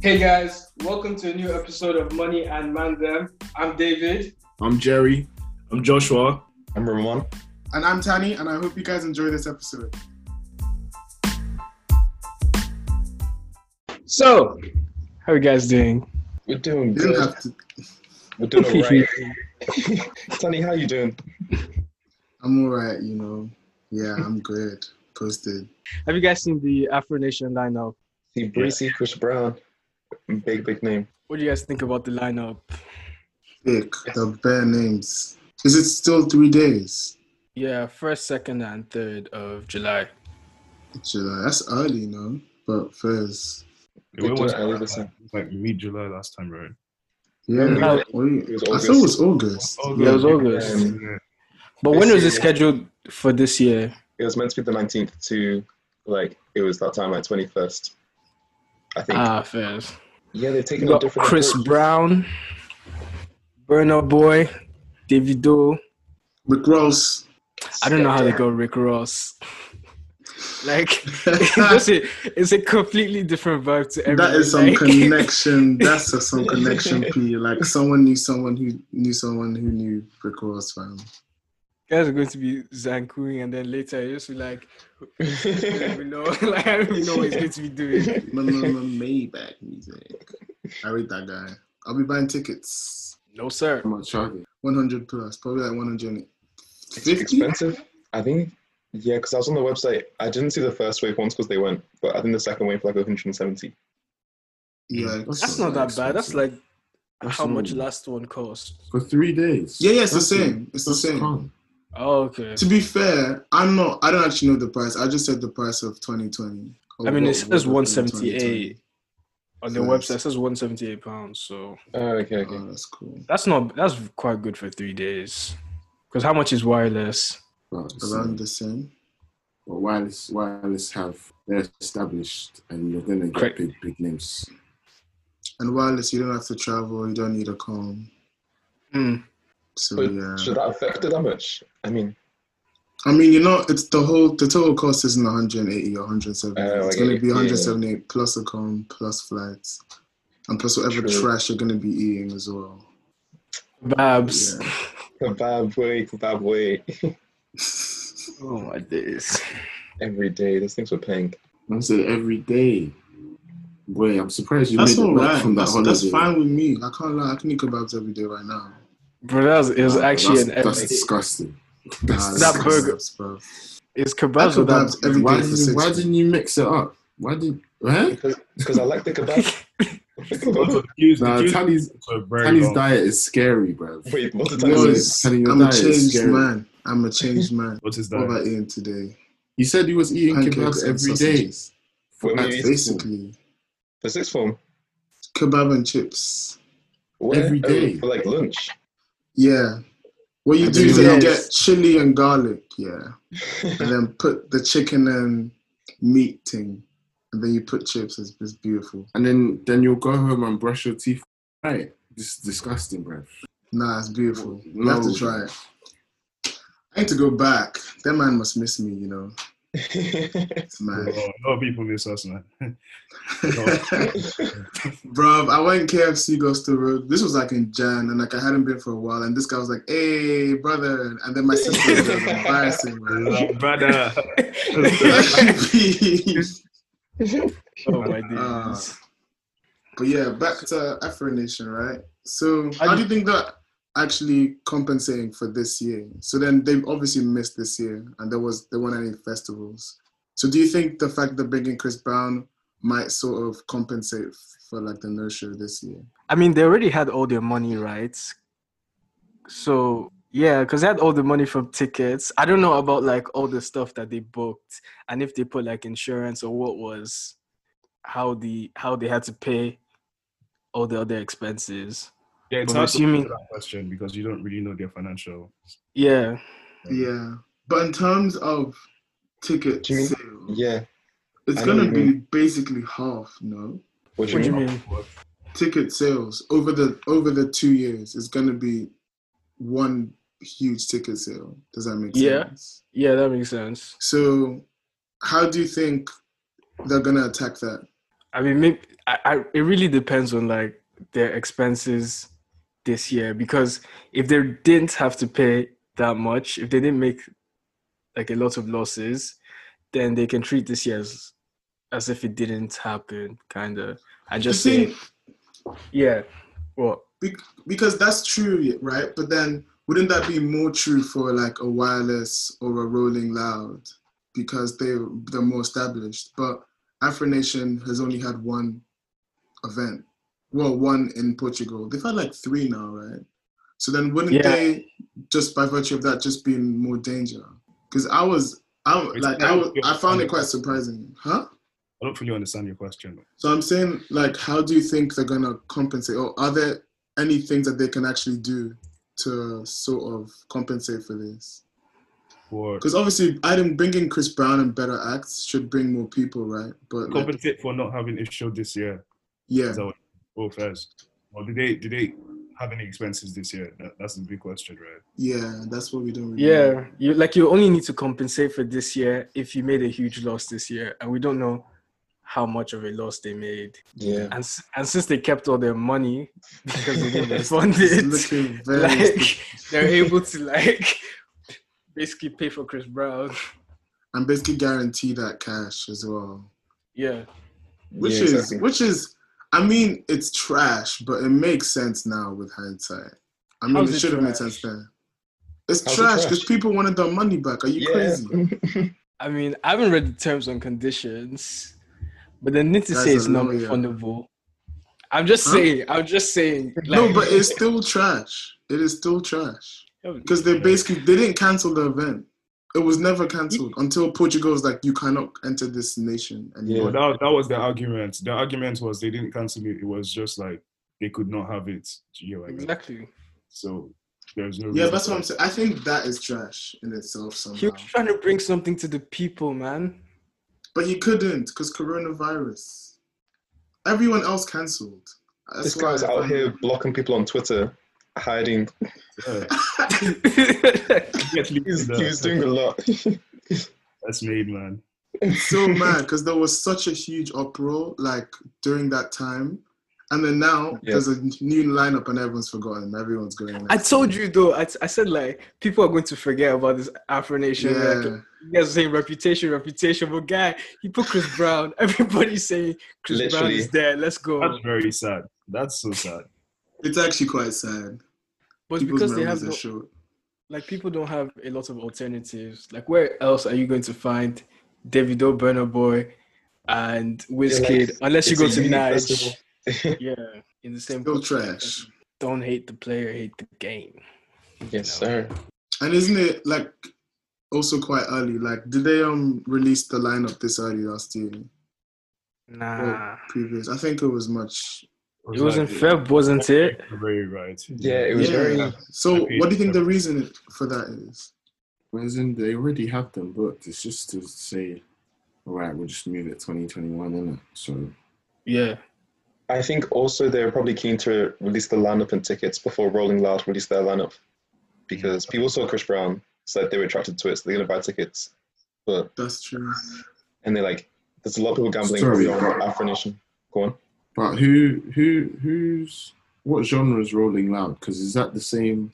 Hey guys, welcome to a new episode of Money and Man Them. I'm David. I'm Jerry. I'm Joshua. I'm Ramon. And I'm Tani, and I hope you guys enjoy this episode. So, how are you guys doing? We're doing good. have to. We're doing alright. Tony, how are you doing? I'm alright, you know. Yeah, I'm good. Posted. Have you guys seen the Afro Nation lineup? C Breezy, Chris Brown. Big, big name. What do you guys think about the lineup? Big. The bare names. Is it still three days? Yeah, first, second, and third of July. July. That's early, no? But first, It They was it early this time. like mid July last time, right? yeah. No, wait, it was I thought it was August. Yeah, it was August. Um, But when was it scheduled for this year? It was meant to be the 19th to, like, it was that time, like 21st. I think. Ah, fairs. yeah, they're You taken a got different Chris approach. Brown, Burna Boy, Davido. Rick Ross. I don't know how they go Rick Ross. Like it's, a, it's a completely different vibe to everyone. That is some like, connection. That's a, some connection P. Like someone knew someone who knew someone who knew Rick Ross, fam. Guys are going to be zankuing and then later you just be like I don't even know like I don't even know what he's going to be doing. No, no, no, Maybach music. I read that guy. I'll be buying tickets. No sir. How much are they? 100 plus, probably like 150. It's expensive. I think, yeah, because I was on the website. I didn't see the first wave ones because they went, but I think the second wave for like 170. Yeah, That's not that bad. That's like That's how much last one cost. For three days. yeah, yeah. It's the same. It's the That's same. Calm. Oh, okay. To be fair, I'm not. I don't actually know the price. I just said the price of 2020. I mean, it says what was in 178 on the First. website. It says 178 pounds. So Oh, okay, okay. Oh, that's cool. that's not that's quite good for three days. Because how much is wireless? But Around the same. well, wireless, wireless have they're established, and you're gonna get Correct. big, big names. And wireless, you don't have to travel. You don't need a com. Hmm. So But yeah. should that affect it that much? I mean, I mean, you know, it's the whole. The total cost isn't 180 or 170. Oh, it's I going to be it. Yeah. 178 plus a com plus flights, and plus whatever True. trash you're going to be eating as well. Babs. Yeah. kebab way, kebab way. Oh my days. Every day, those things we're paying. I said every day. Boy, I'm surprised you That's made all it back right. from that That's, holiday. that's fine with me. I can't lie. I can eat kebabs every day right now. Bro, that was, it was Nah, actually that's, an that's epic. disgusting. Nah, That's That that's burger- kebabs, bro. It's I kebabs with kebabs that. every Why day didn't, six why didn't you mix it up? Why did? Huh? Because because I like the kebab. the queues, Nah, the queues Tany's, were very diet is scary, bro. Wait, what's the Was- time? is it? was- Telling your I'm a changed man. I'm a changed man. What's his What diet? about eating today? He said he was eating Pancakes kebabs and every day. sausages. Wait, That's maybe Basically, For sixth form? kebab and chips. Where? Every Oh, for like lunch. Yeah. What you And do is you get- chili and garlic, yeah, and then put the chicken and meat thing, and then you put chips. It's, it's beautiful. And then then you'll go home and brush your teeth. Right. This is disgusting, bro. Nah, it's beautiful. You have to try it. I need to go back. That man must miss me, you know. It's Bro, mad. a lot of people miss us, man. Bro, I went KFC Ghost Road. This was like in Jan, and like I hadn't been for a while. And this guy was like, "Hey, brother," and then my sister was like, embarrassing, man. Brother. Oh my Uh. But yeah, back to Afro Nation, right? So how do you think that actually compensating for this year? So then they obviously missed this year, and there was there weren't any festivals. So do you think the fact that bringing Chris Brown might sort of compensate for like the show this year? I mean, they already had all their money, right? So yeah, because they had all the money from tickets. I don't know about like all the stuff that they booked, and if they put like insurance or what was how the how they had to pay all the other expenses. Yeah, it's But hard assuming- answer that question because you don't really know their financial. Yeah, Yeah, but in terms of ticket you sales, yeah. it's gonna what you be basically half. No, What do what you do you mean? mean? ticket sales over the over the two years is gonna be one huge ticket sale. Does that make Yeah. sense? Yeah, that makes sense. So, how do you think they're gonna attack that? I mean, maybe I, I it really depends on like their expenses this year because if they didn't have to pay that much, if they didn't make like a lot of losses, then they can treat this year as as if it didn't happen, kind of, and just say, yeah, well, because that's true, right? But then wouldn't that be more true for like a wireless or a rolling loud because they they're more established? But Afro Nation has only had one event, well, one in Portugal. They've had like three now, right? So then wouldn't Yeah. they just by virtue of that just be in more danger? Because I was, I like I was, I found it quite surprising, huh? I don't fully understand your question. So I'm saying, like, how do you think they're gonna compensate, or are there any things that they can actually do to sort of compensate for this? Because obviously, I didn't bringing Chris Brown and better acts should bring more people, right? But like, compensate for not having a show this year. yeah, Is that what oh, first? Or did they did they have any expenses this year? That, that's the big question, right? yeah, that's what we don't. Really know. yeah, you like you only need to compensate for this year if you made a huge loss this year, and we don't know how much of a loss they made. Yeah. And and since they kept all their money because they didn't refund it, like they're able to like basically pay for Chris Brown. and basically guarantee that cash as well, Yeah, which Yeah, is exactly. which is. I mean, it's trash, but it makes sense now with hindsight. I mean, How's it it should have made sense then. It's How's trash because people wanted their money back. Are you yeah. crazy? I mean I haven't read the terms and conditions, but they need to say it's not refundable. I'm just Huh? saying. I'm just saying. no, but it's still trash. It is still trash because they basically they didn't cancel the event. It was never cancelled until Portugal was like, you cannot enter this nation Yeah. anymore. But that, that was the argument. The argument was they didn't cancel it. It was just like they could not have it. Do you get what I mean? exactly. So there's no. Yeah, that's what I'm saying. I think that is trash in itself He somehow. was trying to bring something to the people, man. But he couldn't because coronavirus. Everyone else cancelled. That's This guy's out here blocking people on Twitter, hiding. Yeah. He actually He's, he's doing a lot. That's made, man. so mad because there was such a huge uproar like during that time. And then now Yeah. there's a new lineup and everyone's forgotten. Everyone's going. I told year. you though. I, I said like people are going to forget about this Afro Nation. Yeah. Like, you guys are saying reputation, reputation. But guy, he put Chris Brown. Everybody's saying Chris Brown is there. Let's go. That's very sad. That's so sad. It's actually quite sad. But it's because they have no, short. like people don't have a lot of alternatives. Like where else are you going to find Davido, Burna Boy, and Wizkid like, unless you go to unique Nige? Yeah, in the same. Still trash. Don't hate the player, hate the game. yes, sir. And isn't it like also quite early? Like, did they um release the lineup this early last year? Nah, Previous, I think it was much. It was in like- Feb, wasn't it? Very right. Yeah, it was yeah. very. So, I what do you think the reason for that is? Whereas in they already have them booked. It's just to say, all right, we'll just move it 2021, innit? So Yeah. I think also they're probably keen to release the lineup and tickets before Rolling Loud release their lineup, because mm. people saw Chris Brown, said they were attracted to it, so they're gonna buy tickets. But That's true. and they're like, there's a lot of people gambling Sorry. on Afro Nation. Go on. But who who who's what genre is Rolling Loud? Because is that the same?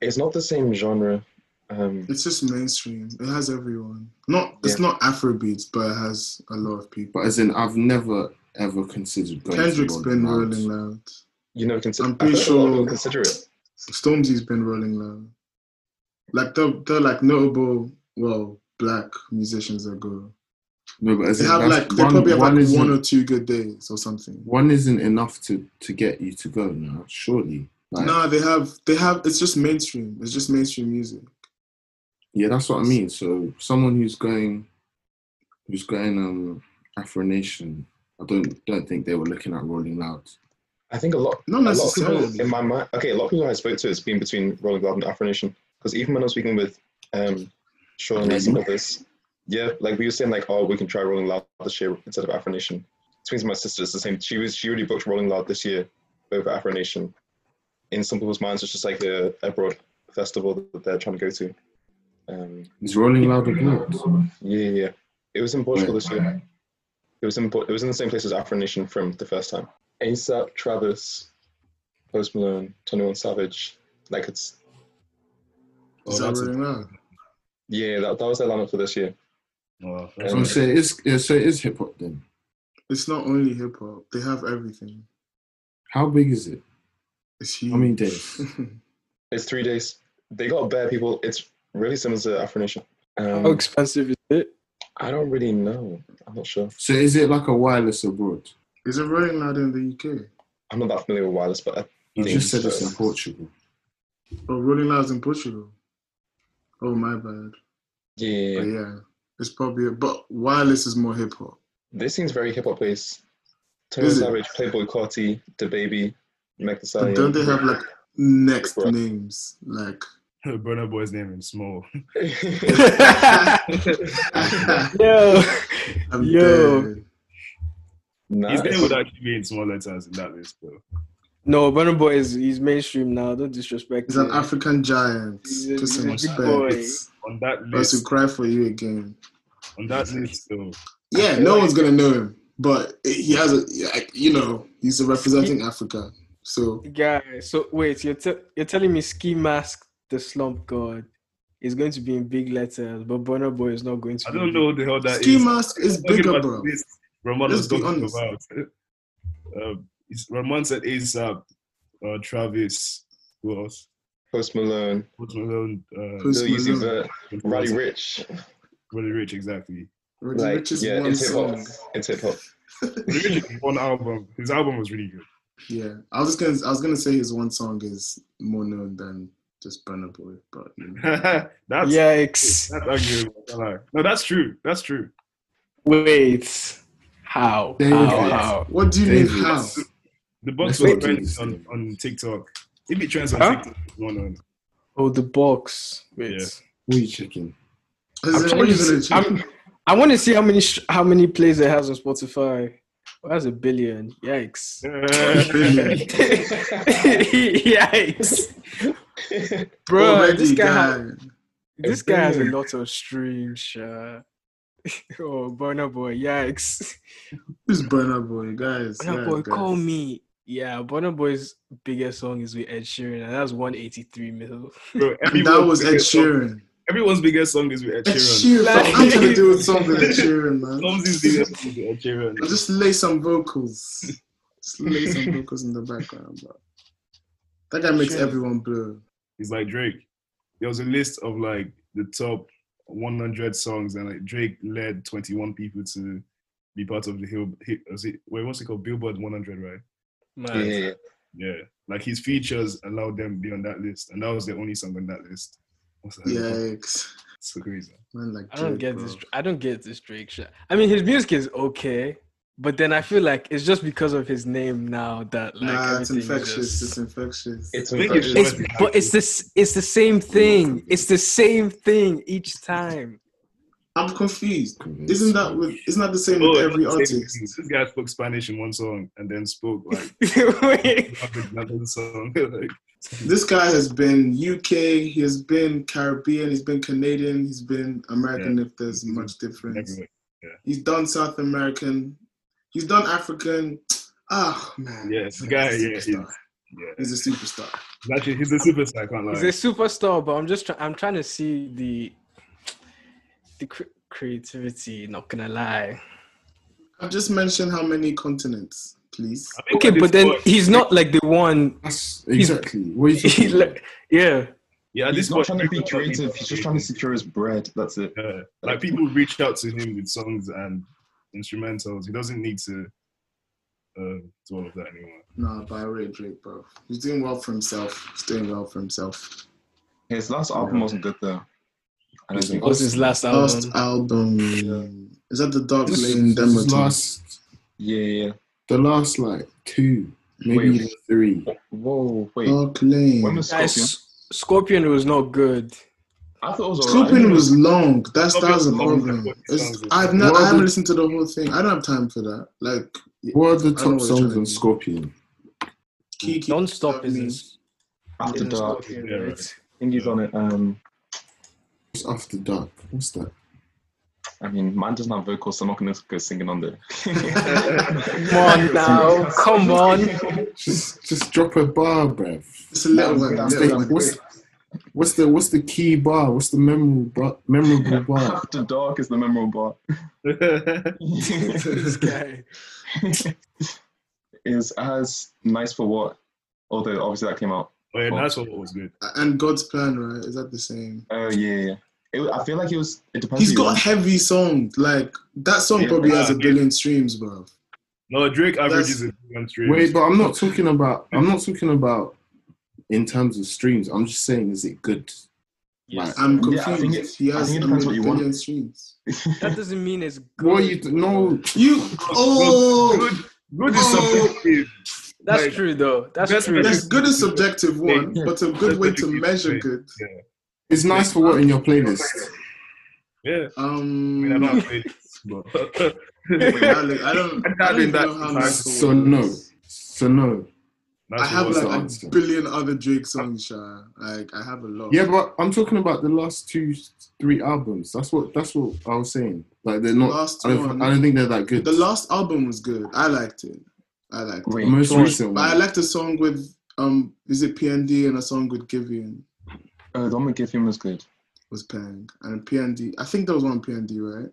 It's not the same genre. Um, It's just mainstream. It has everyone. Not it's not Afrobeats, but it has a lot of people. But as in, I've never ever considered going. Kendrick's to been Rolling rolling Loud. loud. you never consider. I'm pretty I feel like a lot of sure- consider it. Stormzy's been rolling loud. Like they're, they're like notable, well, black musicians that go. No, but as They have like they probably have like one or two good days or something. one isn't enough to to get you to go now. Surely, like, No, they have they have it's just mainstream. It's just mainstream music. yeah, that's what I mean. So someone who's going, who's going um Afro Nation, I don't don't think they were looking at Rolling Loud. I think a lot. Not a lot of people in my mind. Okay, a lot of people I spoke to it's been between Rolling Loud and Afro Nation. Because even when I was speaking with um, Sean and some others, yeah, like we were saying, like, oh, we can try Rolling Loud this year instead of Afro Nation. Between my sisters, the same. She was she already booked Rolling Loud this year over Afro Nation. In some people's minds, it's just like a abroad festival that they're trying to go to. Um, Is Rolling Loud abroad? yeah, yeah, yeah. It was in Portugal this year. It was in it was in the same place as Afro Nation from the first time. ASAP, Travis, Post Malone, Twenty One Savage. Like it's Oh, Is that that's a- really yeah, that, that was their lineup for this year. And- So I'm saying it's yeah, so it is hip hop then. It's not only hip hop. They have everything. How big is it? It's huge. How many days? It's three days. They got bad people. It's really similar to Afro Nation. Um, How expensive is it? I don't really know. I'm not sure. So is it like a wireless abroad? Is it Rolling Loud in the UK? I'm not that familiar with wireless, but I You think just said it's in Portugal. Oh, Rolling Loud's in Portugal. Oh, my bad. yeah, But yeah, it's probably. a, But wireless is more hip hop. this seems very hip hop based. Tony Savage, Playboi Carti, DaBaby, Meg Thee But don't they have like next Bro. names like? Burna Boy's name is small. Yo, I'm Yo. dead. Nah, His name would actually be in small letters in that list, though. No, Burna Boy is he's mainstream now. Don't disrespect. He's an. African giant. He's a- Put some a big boy. respect. On that I will cry for you again. on that list, though, Yeah, no one's gonna know him, but he has a, you know, he's representing Africa. So guy. So wait, you're te- you're telling me Ski Mask, the Slump God, is going to be in big letters, but Burna Boy is not going to. I be don't know what the hell that is. Ski Mask is bigger, about bro. the list Ramon Let's was be honest. about. Um, it's- Ramon said ASAP, uh, Travis, who else? Post Malone, Post Malone, uh, Post Lil Uzi Vert, Roddy Ricch. Roddy Ricch, exactly. Roddy Like, Rich is yeah, one it's hip hop. song. It's hip hop. Roddy Ricch is one album. His album was really good. Yeah, I was just gonna, I was gonna say his one song is more known than just Burna Boy, but you know. that's Yikes! that's arguable. I can't lie. No, that's true. That's true. Wait, how? David. How? How? what do you mean how? The box was wait trending on, on TikTok. If it trends on Huh? TikTok, it's one on. Oh, the box. Wait. Yeah. What are you checking? I'm trying to see- I'm- I want to see how many sh- how many plays it has on Spotify. Oh, that's a billion. Yikes! Yikes, bro! Already, This guy, ha- guy. this guy has a lot of streams. Uh, oh, Burna Boy! Yikes! Who's Burna Boy, guys? Burna guys, Boy, guys. call me. Yeah, Burna Boy's biggest song is with Ed Sheeran, and that's 183 mil. Bro, And that was Ed biggest song- Sheeran. Everyone's biggest song is with Ed Ed Sheeran. Sheeran. Like- I'm trying to do something with Ed Sheeran, man. Tom's biggest song is with Ed Sheeran. I'll just lay some vocals. Just lay some vocals in the background, bro. That guy makes Sure. everyone blow. He's like Drake. There was a list of like the top 100 songs, and like Drake led 21 people to be part of the hill. Hit, was it, wait, what's it called? Billboard 100, right? Man, Yeah, Yeah. Like his features allowed them to be on that list, and that was the only song on that list. What's that? Yikes. So crazy. Man, like I don't get bro. this. I don't get this Drake shit. I mean, his music is okay, but then I feel like it's just because of his name now that like nah, it's infectious. just- It's infectious. it's infectious. it's- It's but it's this. It's the same thing. It's the same thing each time. I'm confused. Convinced. Isn't that with? Isn't that the same Oh, with every artist? thing. This guy spoke Spanish in one song and then spoke like another song. like, This guy has been UK. He has been Caribbean. He's been Canadian. He's been American. If there's much difference, everywhere. he's done South American. He's done African. Ah man. Yeah, the He's guy, a yeah, he's, yeah. He's a superstar. He's actually he's a superstar. I can't lie. He's a superstar, but I'm just trying. I'm trying to see the the cre- creativity. Not gonna lie. I've just mentioned how many continents, please. Okay, but then point- he's not like the one. That's exactly. What are you He like, yeah. yeah, at He's this not point, trying to be creative. He's just trying to secure his bread. That's it. Yeah, like people reach out to him with songs and instrumentals. He doesn't need to uh, do all of that anymore. Nah, but I rate Drake, bro. He's doing well for himself. He's doing well for himself. His last album wasn't good though. I don't think. Was his last album? Last album. Is that the Dark This- Lane demo? is last, Yeah, yeah. the last like two, maybe Wait. even three. Whoa, wait. Dark Lane. When was Scorpion? Guys, Scorpion was not good. I thought it was alright. Scorpion was long. That's that was a long, problem. but It's, songs is- I've not, I haven't the- listened to the whole thing. I don't have time for that. Like What are the top songs trying on. Scorpion? Kiki, Don't stop is After Dark. Scorpion, Yeah, right? right. I think he's on it. Um, It's After Dark. What's that? I mean, man doesn't have vocals, so I'm not gonna go singing on there. Come on now, come on. Just just drop a bar, bruv. Just a little one. That's little the- what's- What's the what's the key bar? What's the memorable bar, memorable bar? After dark is the memorable bar. this guy. is as nice for what? Although obviously that came out. Oh, yeah, that's what was good. And God's plan, right? Is that the same? Oh yeah, yeah. It, I feel like it was. It depends. He's who you got want. heavy songs. Like that song Yeah, probably has a yeah. billion streams, bro. No, Drake averages a billion streams. Wait, but I'm not talking about. I'm not talking about in terms of streams. I'm just saying, is it good? Like, I'm confused. Yeah, I confused. think it- he I has think it a depends what you billion want. streams. That doesn't mean it's good. what you no? You oh, good, good is Oh. subjective. That's Like, true though. That's that's true. that's good is subjective one, but a good way to measure thing. good. It's nice for what in your playlist. Yeah, I mean, I Um, don't have played this, but wait, I don't, I don't, I'm not don't in that know how time. nice it So no, so no. that's I have like a answer? billion other Drake songs, Sha. Like I have a lot. Yeah, but I'm talking about the last two, three albums. That's what that's what I was saying. Like they're not. Last I don't, one. I don't think they're that good. The last album was good. I liked it. I liked it. The most Which one? recent But I one. liked a song with um, is it PND and a song with Giveon uh, the one with Giveon was good. was playing and PND. I think there was one PND, right?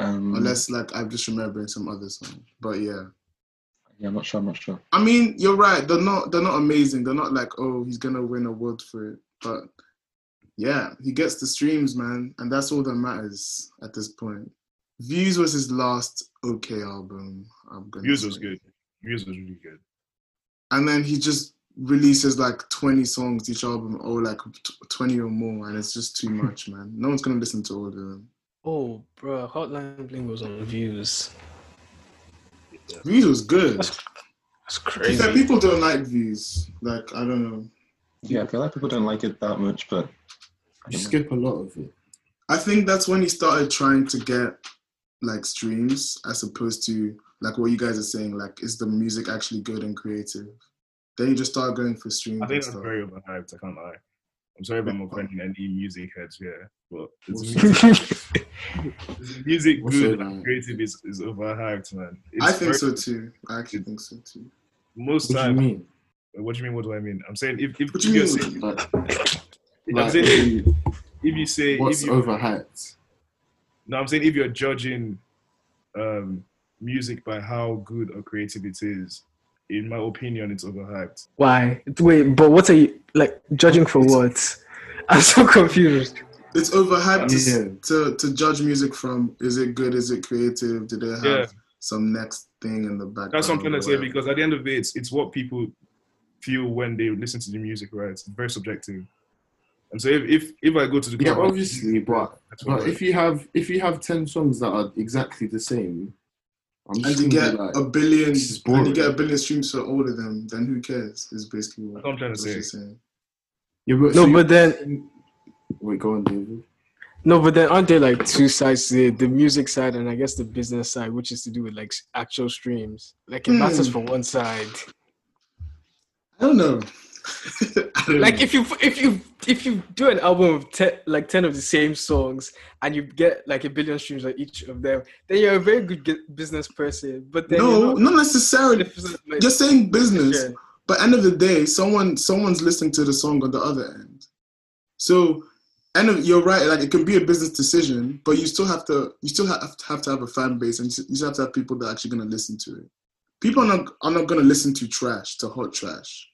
Um, Unless like I'm just remembering some other song. But yeah. yeah, I'm not sure. I'm not sure. I mean, you're right. They're not. They're not amazing. They're not like, oh, he's gonna win a award for it. But yeah, he gets the streams, man, and that's all that matters at this point. Views was his last okay album. I'm gonna. Views was good. Views was really good. And then he just releases like 20 songs each album, or like 20 or more, and it's just too much, man. No one's gonna listen to all of them. Oh, bro, Hotline Bling was on views. Views was good. That's In fact, crazy. people don't like views. Like I don't know. Yeah, I feel like people don't like it that much, but I You don't know. skip a lot of it. I think that's when he started trying to get like streams as opposed to like what you guys are saying, like is the music actually good and creative? Then you just start going for streams I think and that's very overhyped. I can't lie. I'm sorry if I'm offending any music heads here, but music, music good it and creative is, is overhyped, man. It's I think very- so too. I actually think so too. Most What do you time, mean? what do you mean? What do I mean? I'm saying if if What do you you're mean? saying, Like, I'm like, saying if you say what's if you, overhyped? no, I'm saying if you're judging um, music by how good or creative it is, in my opinion, it's overhyped. Why? Wait, but what are you like judging for what? I'm so confused. It's overhyped to, Yeah. to to judge music from is it good, is it creative, do they have Yeah. some next thing in the background? That's something I'm to say because at the end of the day, it's it's what people feel when they listen to the music, right? It's very subjective. And so if if, if I go to the Yeah, club, obviously, but but if you have if you have ten songs that are exactly the same, I'm and you get like, a billion and you get a billion streams for all of them, then who cares? Is basically what, That's what I'm trying to say. you're saying. yeah, but, No, so but then you- wait, go on, David. no, but then aren't there like two sides to it? The music side and I guess the business side, which is to do with like actual streams. Like it matters Hmm. for one side. I don't know. Like know. if you if you if you do an album of ten, like ten of the same songs and you get like a billion streams on each of them, then you're a very good business person. But then no, you're not necessarily. not You're saying business, Yeah. but end of the day, someone someone's listening to the song on the other end. So, end of you're right. Like it can be a business decision, but you still have to you still have to have to have a fan base, and you still have to have people that are actually going to listen to it. People are not are not going to listen to trash to hot trash.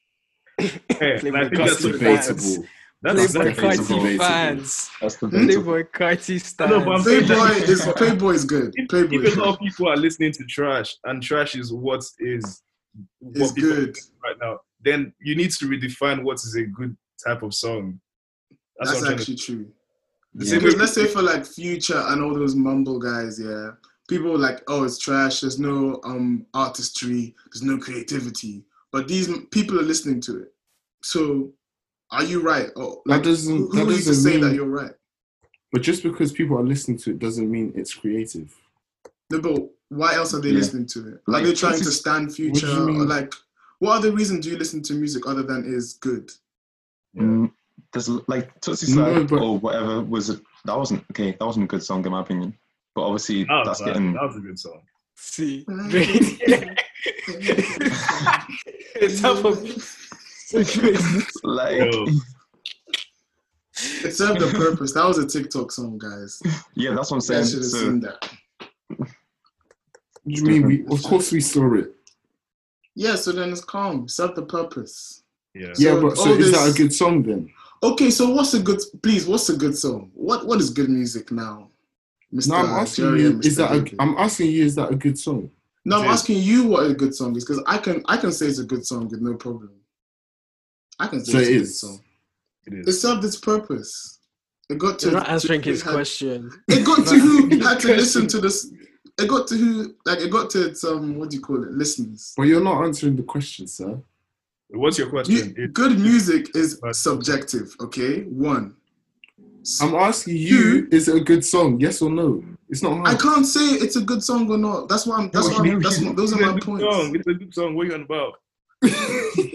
Hey, and I Playboy think that's Carti what- fans. Debatable. that's Playboy exactly debatable. Carti Debatable. fans. That's the? Playboi Carti stands. No, but Playboy that- is Playboy is good. if, Playboy if is a lot good. of people are listening to trash and trash is what is what It's good. right now, then you need to redefine what is a good type of song. That's, That's what to actually true. the Yeah. same Because way- let's say for like Future and all those mumble guys, yeah, people are like, oh, it's trash. There's no um artistry. There's no creativity. But these people are listening to it. So, are you right? Or That doesn't- who, that who are to doesn't say that you're right? But just because people are listening to it doesn't mean it's creative. No, but why else are they Yeah. listening to it? Are Like, they're trying to stand Future? you Or like, what other reason do you listen to music other than is good? Mm, there's like Tootsie No, Slide but- or whatever was it? That wasn't okay. That wasn't a good song in my opinion. but obviously That that's bad. getting. that was a good song. See, mm. it's half of Like, Yo, It served a purpose. That was a TikTok song, guys. yeah, that's what I'm I saying. should have So, seen that. You mean? We, of course, we saw it. Yeah, so then it's calm. Served the purpose. yeah. Yeah, So but so all is that a good song then? Okay, so what's a good? Please, what's a good song? What What is good music now, Mister? No, I'm asking Jerry you. and Is that? A, David? I'm asking you. Is that a good song? No, I'm It is. asking you what a good song is because I can I can say it's a good song with no problem. I can say So it's it a good is. song. It It is. served its purpose. It got to You're not answering to- his had- question. It got to who had to listen to this. It got to who like it got to its um what do you call it listeners. But you're not answering the question, sir. What's your question? It- good music is subjective. Okay, one. I'm asking you. Is it a good song? Yes or no? It's not I can't say it's a good song or not. That's what I'm. That's No, what. you- I'm, that's you- what, those are it's a my good points. Song. It's a good song. What are you on about?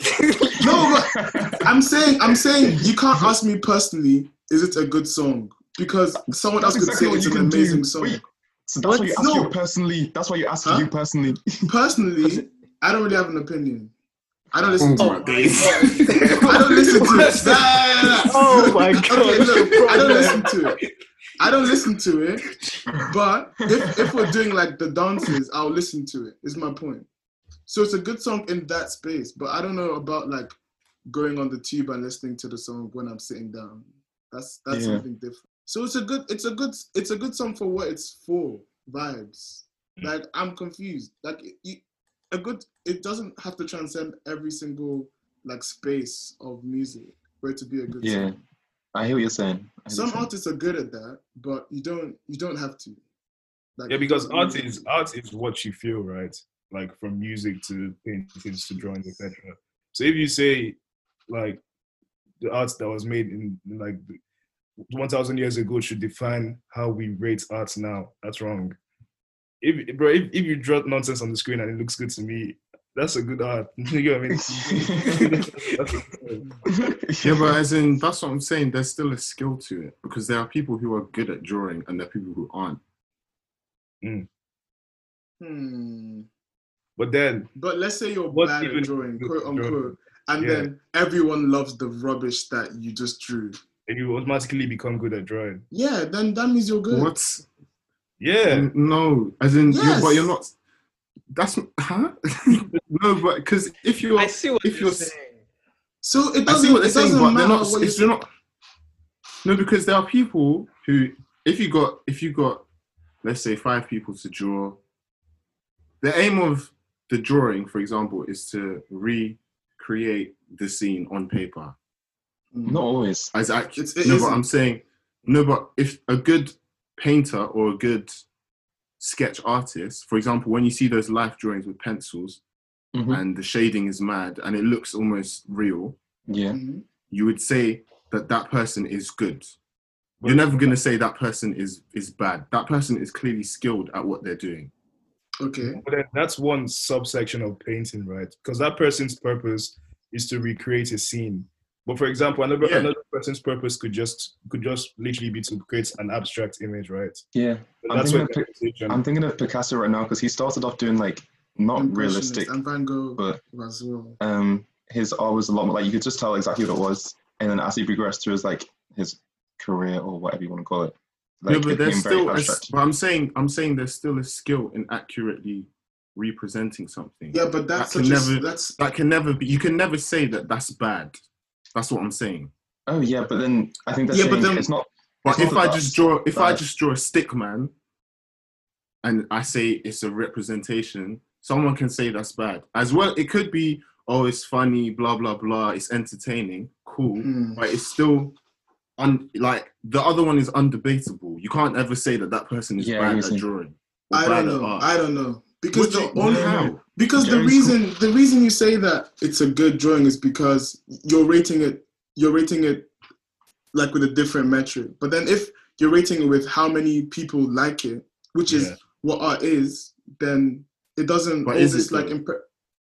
No, but I'm saying I'm saying you can't ask me personally. Is it a good song? Because someone else That's could exactly say what it's you an can do. song. Wait. So that's why you ask No. you personally. That's why you ask Huh? you personally. Personally, I don't really have an opinion. I don't Oh listen to my it. days. I don't listen to it. Oh my god. Okay, look, I don't listen to it. I don't listen to it. But if, if we're doing like the dances, I'll listen to it. Is my point. So it's a good song in that space. But I don't know about like going on the tube and listening to the song when I'm sitting down. That's that's Yeah. something different. So it's a good it's a good it's a good song for what it's for. Vibes. Mm. Like I'm confused. Like you, a good it doesn't have to transcend every single like space of music for it to be a good Yeah, song. I hear what you're saying. I hear what Some you're saying. artists are good at that, but you don't you don't have to. Like, Yeah, because art really- is art is what you feel, right? Like from music to paintings to drawings, etc. So if you say like the art that was made in in, like one thousand years ago should define how we rate art now, that's wrong. If bro, if, if you draw nonsense on the screen and it looks good to me, that's a good art. you know what I mean? That's a- Yeah, but as in, that's what I'm saying. There's still a skill to it because there are people who are good at drawing and there are people who aren't. Hmm. but then But let's say you're bad at drawing, quote at drawing? unquote, and Yeah. then everyone loves the rubbish that you just drew. and you automatically become good at drawing. Yeah, then that means you're good. What? Yeah. N- No, as in, you're, but you're not. That's huh? no, but because if you're, I see what if you're you're saying. So it doesn't. see what they're it saying, doesn't but matter not. what If you you're not, no, because there are people who, if you got, if you got, let's say five people to draw, the aim of the drawing, for example, is to recreate the scene on paper mm. Not always. as accurate. It's- it no, isn't. but I'm saying, no, but if a good painter or a good sketch artists, for example, when you see those life drawings with pencils Mhm. and the shading is mad and it looks almost real, Yeah. Mhm. you would say that that person is good. You're never going to say that person is is bad. That person is clearly skilled at what they're doing. Okay. But then that's one subsection of painting, right? Because that person's purpose is to recreate a scene. But for example, another Yeah. another person's purpose could just could just literally be to create an abstract image, right? Yeah. But I'm that's thinking, what of, I'm thinking of Picasso right now because he started off doing like not realistic, and Van Gogh but as well. um, his art was a lot more like you could just tell exactly what it was. And then as he progressed through his like his career or whatever you want to call it, like no, but it there's still. A, but I'm saying I'm saying there's still a skill in accurately representing something. Yeah, but that's That such can a, never- that's That can never be. You can never say that that's bad. That's what I'm saying. Oh yeah, but then I think they're Yeah, but then- it's not. But It's if that I just draw, if I just draw a stick man, and I say it's a representation, someone can say that's bad as well. It could be, oh, it's funny, blah blah blah. It's entertaining, cool, Hmm. but it's still, un- like the other one is undebatable. You can't ever say that that person is Yeah, bad at drawing. I don't know. art. I don't know because What the only how? because the Jerry's reason the reason you say that it's a good drawing is because you're rating it you're rating it like with a different metric. But then if you're rating it with how many people like it, which is Yeah. what art is, then it doesn't But all is it this like impre-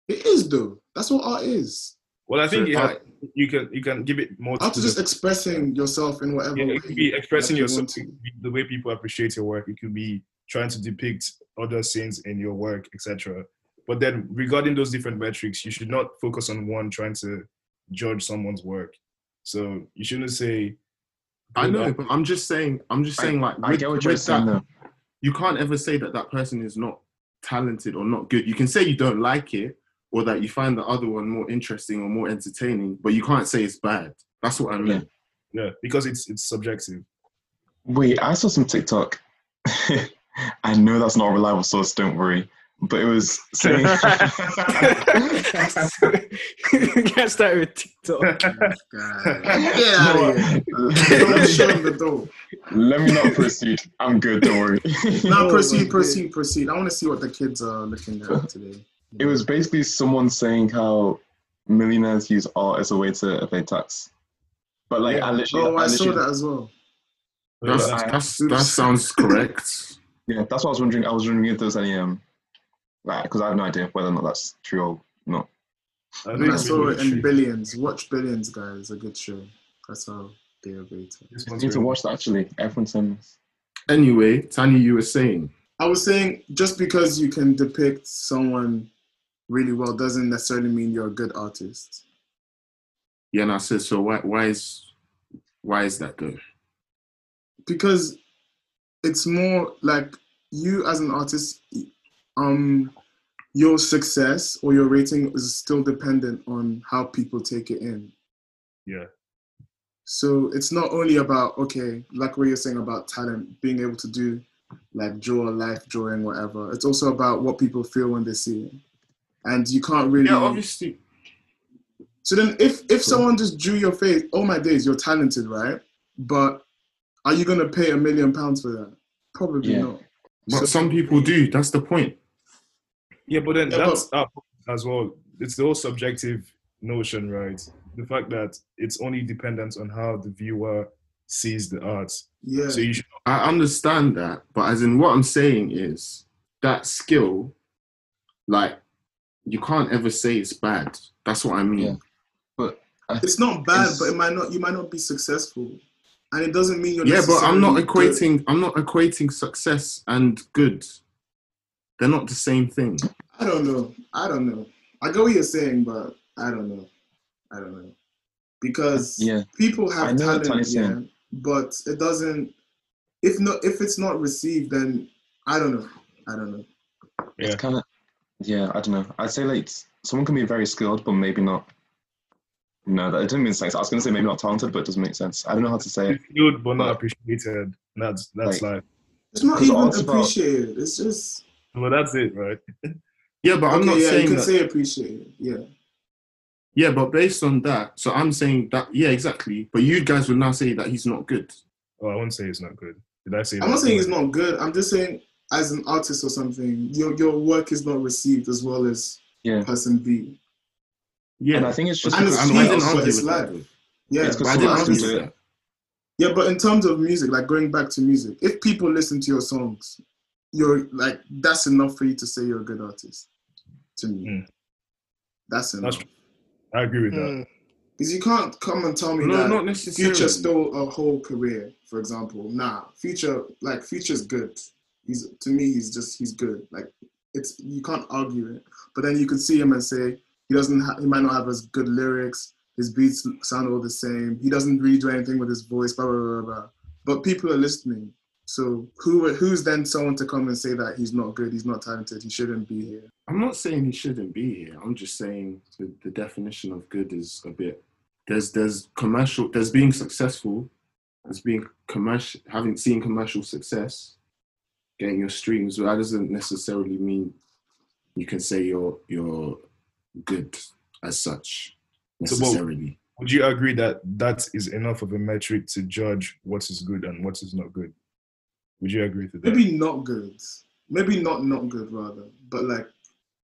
it is though. That's what art is. well, I think So you, art- you can you can give it more. After just the- expressing yourself in whatever yeah, it could be expressing that you yourself the way people appreciate your work. It could be trying to depict other scenes in your work, etc. But then regarding those different metrics, you should not focus on one trying to judge someone's work. So you shouldn't say. I oh, know, but I'm just saying. I'm just saying, like, I with, get what you're with saying that, though. you can't ever say that that person is not talented or not good. You can say you don't like it or that you find the other one more interesting or more entertaining, but you can't say it's bad. That's what I mean. Yeah, because it's it's subjective. Wait, I saw some TikTok. I know that's not a reliable source, don't worry. But it was saying Can't start with TikTok. Oh God. Get out of here. Don't show him the door. let me not proceed. I'm good, don't worry. Now Oh, proceed, proceed, proceed. I want to see what the kids are looking at today. it was basically someone saying how millionaires use art as a way to evade tax. But like I literally, Oh, I saw literally that as well. That's, that's, that sounds correct. Yeah, that's what I was wondering. I was wondering if there was any um like because I have no idea whether or not that's true or not. I And I saw it really in true. Billions. Watch Billions, guys. It's a good show. That's how they are rated. This I one's need to watch that actually. Everyone's saying this. Anyway, Tanya, you were saying. I was saying just because you can depict someone really well doesn't necessarily mean you're a good artist. Yeah, and I said, so why, why is why is that though? Because it's more like you as an artist, um, your success or your rating is still dependent on how people take it in. Yeah. So it's not only about okay, like what you're saying about talent, being able to do like draw, life drawing, whatever. It's also about what people feel when they see it, and you can't really. Yeah, obviously. So then, if if someone just drew your face, oh my days, you're talented, right? But are you gonna pay a million pounds for that? Probably Yeah. not. But So- some people do. That's the point. Yeah, but then Yeah, that's up as well. It's the whole subjective notion, right? The fact that it's only dependent on how the viewer sees the art. Yeah. So you should I understand that, but as in what I'm saying is that skill, like, you can't ever say it's bad. That's what I mean. Yeah. But I, it's not bad, It's- but it might not. You might not be successful, and it doesn't mean you're. Yeah, but I'm not necessarily good. equating. I'm not equating success and good. They're not the same thing. I don't know. I don't know. I get what you're saying, but I don't know. I don't know because yeah, people have know what talent, yeah, but it doesn't. If not, if it's not received, then I don't know. I don't know. Yeah. it's kind of yeah. I don't know. I'd say like someone can be very skilled, but maybe not. No, that it didn't make sense. I was gonna say maybe not talented, but it doesn't make sense. I don't know how to say it. good but not appreciated. That's that's Like- life. It's not even all it's about- appreciated. It's just Well, that's it, right? Yeah, but I'm okay. not yeah, you can that. say appreciated. Yeah. yeah, but based on that, so I'm saying that. Yeah, exactly. But you guys would now say that he's not good. Oh, I won't say he's not good. Did I say I'm that? not saying he's not good. I'm just saying, as an artist or something, your your work is not received as well as Yeah, person B. Yeah, and I think it's just And because it's I, I speed, didn't but argue it's with live. though. Yeah, It's 'cause But I So didn't I argue can with do yeah. But in terms of music, like going back to music, if people listen to your songs, you're like that's enough for you to say you're a good artist. To me, Mm. that's enough. That's I agree with that. Mm. Because you can't come and tell me No, that not necessarily. Future stole a whole career, for example. Nah, Future like Future's good. He's to me, he's just he's good. Like it's you can't argue it. But then you can see him and say he doesn't. Ha- he might not have as good lyrics. His beats sound all the same. He doesn't really do anything with his voice. Blah blah blah blah. But people are listening. So who who's then someone to come and say that he's not good? He's not talented. He shouldn't be here. I'm not saying he shouldn't be here. I'm just saying the, the definition of good is a bit. There's there's commercial. There's being successful. There's being commercial. Having seen commercial success, getting your streams. That doesn't necessarily mean you can say you're you're good as such So, well, necessarily. Would you agree that that is enough of a metric to judge what is good and what is not good? Would you agree to that? Maybe not good. Maybe not not good rather. But like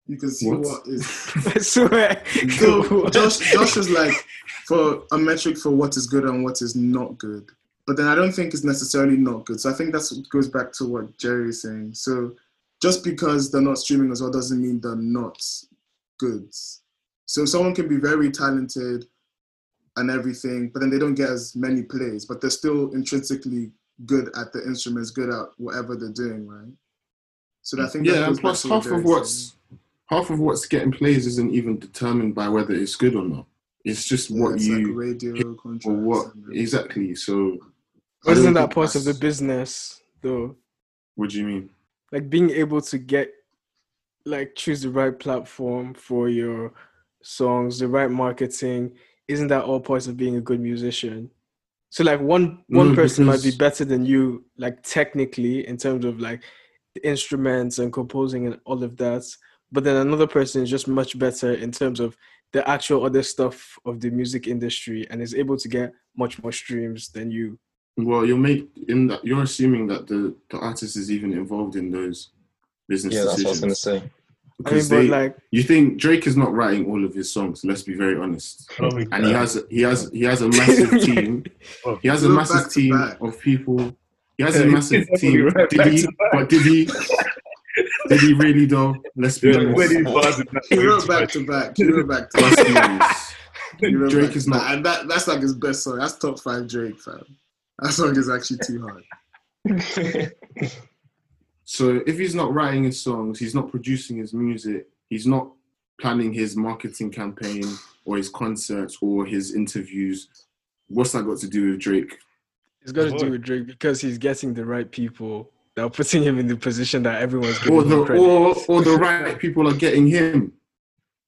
you can see What? what is I swear. So Josh, Josh is like for a metric for what is good and what is not good. But then I don't think it's necessarily not good. So I think that's what goes back to what Jerry is saying. So just because they're not streaming as well doesn't mean they're not good. So someone can be very talented and everything, but then they don't get as many plays, but they're still intrinsically good at the instruments, good at whatever they're doing, right? So I think Yeah, goes and plus back to what half of what's said. half of what's getting plays isn't even determined by whether it's good or not. It's just Yeah, what it's like you radio contracts. or what exactly. So, But isn't that part of the business though? What do you mean? Like being able to get like choose the right platform for your songs, the right marketing, isn't that all parts of being a good musician? So like one one No, person might be better than you, like technically in terms of like the instruments and composing and all of that. But then another person is just much better in terms of the actual other stuff of the music industry and is able to get much more streams than you. Well, you're make in that you're assuming that the the artist is even involved in those business Yeah, that's what I was gonna say. I mean, Because they, like you think Drake is not writing all of his songs? Let's be very honest. I don't think And he has he has he has a massive team. He has a Go massive team of people. He has Yeah, a massive team. right Did he? But did he? Did he really though? Let's be Yeah, honest. when he buzzed wrote back to back. He wrote back to back. be honest. He wrote Drake is not. and that that's like his best song. That's top five Drake, fam. That song is actually too hard. So if he's not writing his songs, he's not producing his music, he's not planning his marketing campaign or his concerts or his interviews. What's that got to do with Drake? It's got to do with Drake because he's getting the right people that are putting him in the position that everyone's Or the him credit. or, or the right people are getting him.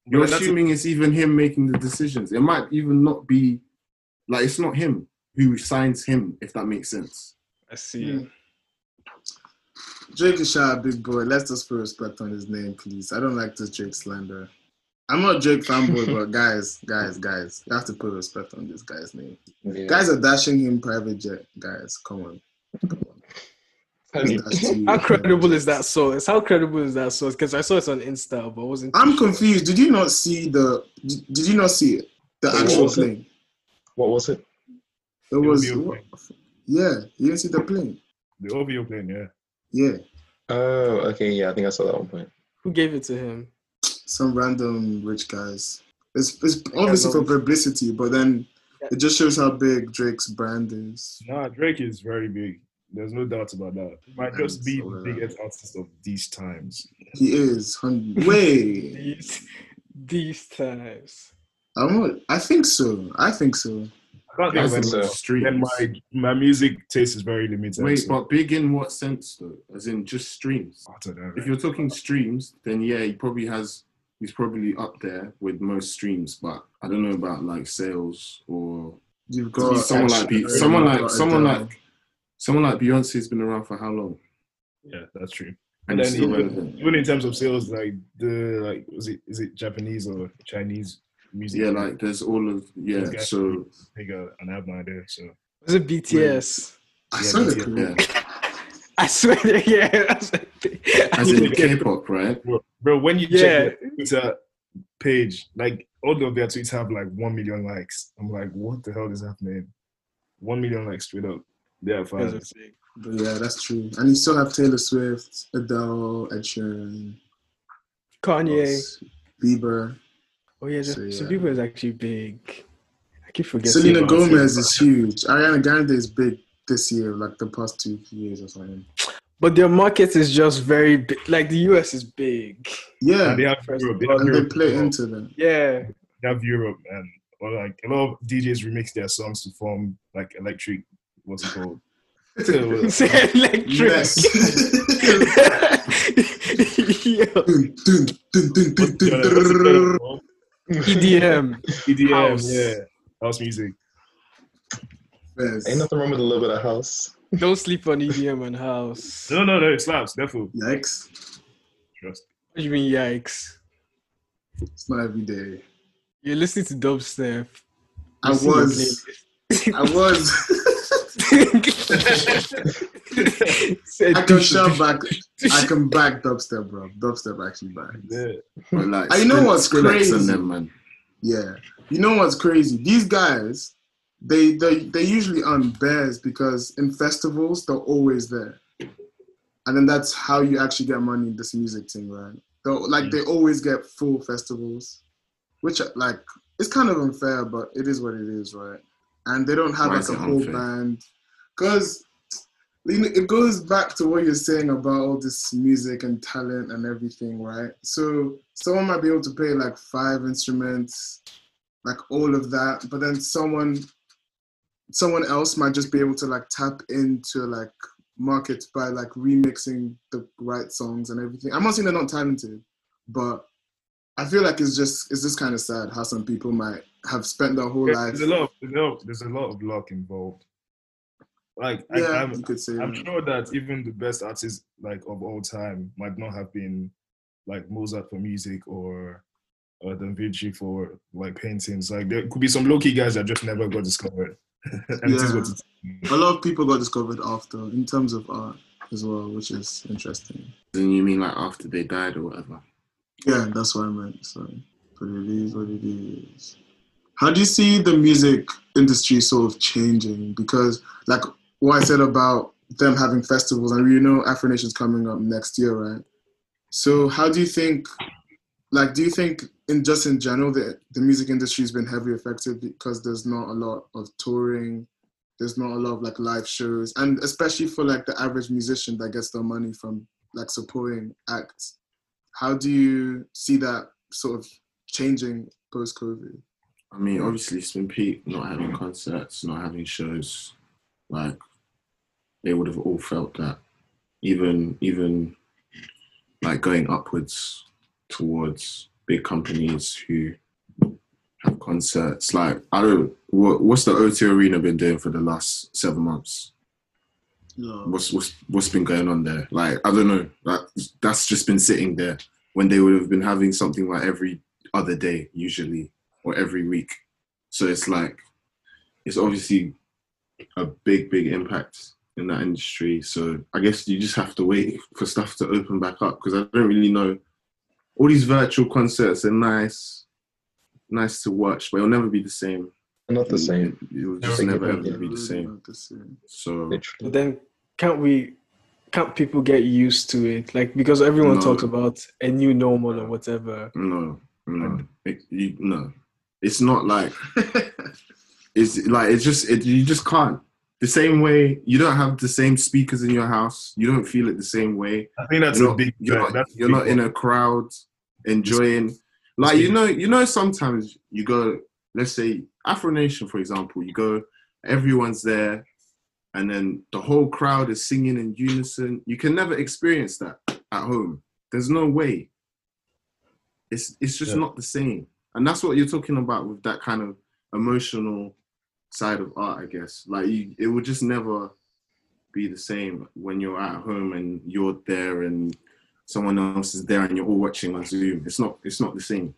You're But that's- assuming it's even him making the decisions. It might even not be like it's not him who signs him, if that makes sense. I see. Hmm. Drake is shy, big boy. Let's just put respect on his name, please. I don't like this Drake slander. I'm not a Drake fanboy, but guys, guys, guys, you have to put respect on this guy's name. Yeah. Guys are dashing him private jet. Guys, come on. Come on. Honey. Dash to you, How credible is that source? How credible is that source? Because I saw it on Insta, but I wasn't. I'm confused. Did you not see the? Did, did you not see it? The What actual was it? plane. What was it? It was. What- Yeah, you didn't see the plane. The OVO plane, yeah. Yeah, Oh, okay, yeah, I think I saw that one point. Who gave it to him? some random rich guys. It's, it's obviously for publicity, but then it just shows how big Drake's brand is. Nah, Drake is very big. There's no doubt about that. He might just be So, the biggest artist of these times. He is. hun- Wait, These, these times. I'm not, I think so. I think so. I can't think in of so. it. streams. And my my music taste is very limited. Wait, so but big in what sense though? As in just streams. I don't know. If you're talking streams, then yeah, he probably has. He's probably up there with most streams, but I don't know about like sales or You've got someone like Be- someone like someone Adele. like someone like Beyonce's been around for how long? Yeah, that's true. And And then even, even in terms of sales, like the like was it is it Japanese or Chinese music? Yeah, like there's all of yeah. Guys So bigger, and I have no idea. So Was it BTS? I Yeah, saw the yeah. clip. yeah, I swear, yeah. That's as in K-pop, right? bro, bro when you Yeah. check their Twitter page, like all of their tweets have like one million likes. I'm like, what the hell is happening? One million likes straight up. They're fine. But yeah, that's true. And you still have Taylor Swift, Adele, Ed Sheeran, Kanye. Bieber. Oh yeah, So, so, yeah. Bieber is actually big. I keep forgetting. Selena Gomez is huge. Ariana Grande is big this year, like the past two years or something. But their market is just very big. Like the US is big. Yeah, And they have Europe. They have and they play into them. Yeah. They have Europe, and or like a lot of DJs remix their songs to form like electric. What's it called? It's electric. Yes. EDM. EDM, House. yeah, house music. Yes. Ain't nothing wrong with a little bit of house. Don't sleep on EDM and house. No, no, no, it slaps. Definitely Yikes. trust. What do you mean, yikes? It's not every day. You're listening to dubstep. I was. I was. playlist. Said I can shout back. I can back dubstep, bro. Dubstep actually back. Yeah, But like, I know what's crazy. them, man. Yeah. You know what's crazy? These guys, they they they usually on bears because in festivals they're always there, and then that's how you actually get money in this music thing, right? They'll, like they mm. always get full festivals, which like it's kind of unfair, but it is what it is, right? And they don't have Why like a whole unfair? band, because you know, it goes back to what you're saying about all this music and talent and everything, right? So someone might be able to play like five instruments, like all of that, but then someone someone else might just be able to like tap into like markets by like remixing the right songs and everything. I'm not saying they're not talented, but I feel like it's just it's just kind of sad how some people might have spent their whole There's, life. there's a lot. Of, there's, a lot there's a lot of luck involved. Like yeah, I, I'm, you could say I'm that. sure that even the best artists like of all time might not have been like Mozart for music or or Da Vinci for like paintings. Like there could be some low key guys that just never got discovered. and it is Yeah. what. A lot of people got discovered after in terms of art as well, which is interesting. Then you mean like after they died or whatever? Yeah, that's what I meant. So, but it is what it is. How do you see the music industry sort of changing? Because, like what I said about them having festivals, and you know, Afro Nation's coming up next year, right? So, how do you think? Like, do you think, in just in general, the the music industry has been heavily affected because there's not a lot of touring, there's not a lot of like live shows, and especially for like the average musician that gets their money from like supporting acts how do you see that sort of changing post COVID? I mean, obviously, it's been peak not having concerts, not having shows. Like, they would have all felt that. Even, even like going upwards towards big companies who have concerts. Like, I don't. What, what's the O2 Arena been doing for the last seven months? No. What's what's what's been going on there? Like, I don't know. That that's just been sitting there when they would have been having something like every other day usually or every week. So it's like it's obviously a big, big impact in that industry. So I guess you just have to wait for stuff to open back up because I don't really know. All these virtual concerts are nice, nice to watch, but it'll never be the same. Not the same. It'll just Never never be ever be the same. The same. So Literally. But then can't we can't people get used to it? Like because everyone No. talks about a new normal or whatever. no, no, it, you, no. It's not like it's like it's just it, you just can't. The same way you don't have the same speakers in your house. You don't feel it the same way. I think that's you're a not, big. you're not, you're not in a crowd enjoying like you know you know sometimes you go let's say afro nation for example you go everyone's there and then the whole crowd is singing in unison you can never experience that at home there's no way it's it's just Yeah. not the same and that's what you're talking about with that kind of emotional side of art i guess like you, it would just never be the same when you're at home and you're there and someone else is there and you're all watching on Zoom. It's not it's not the same.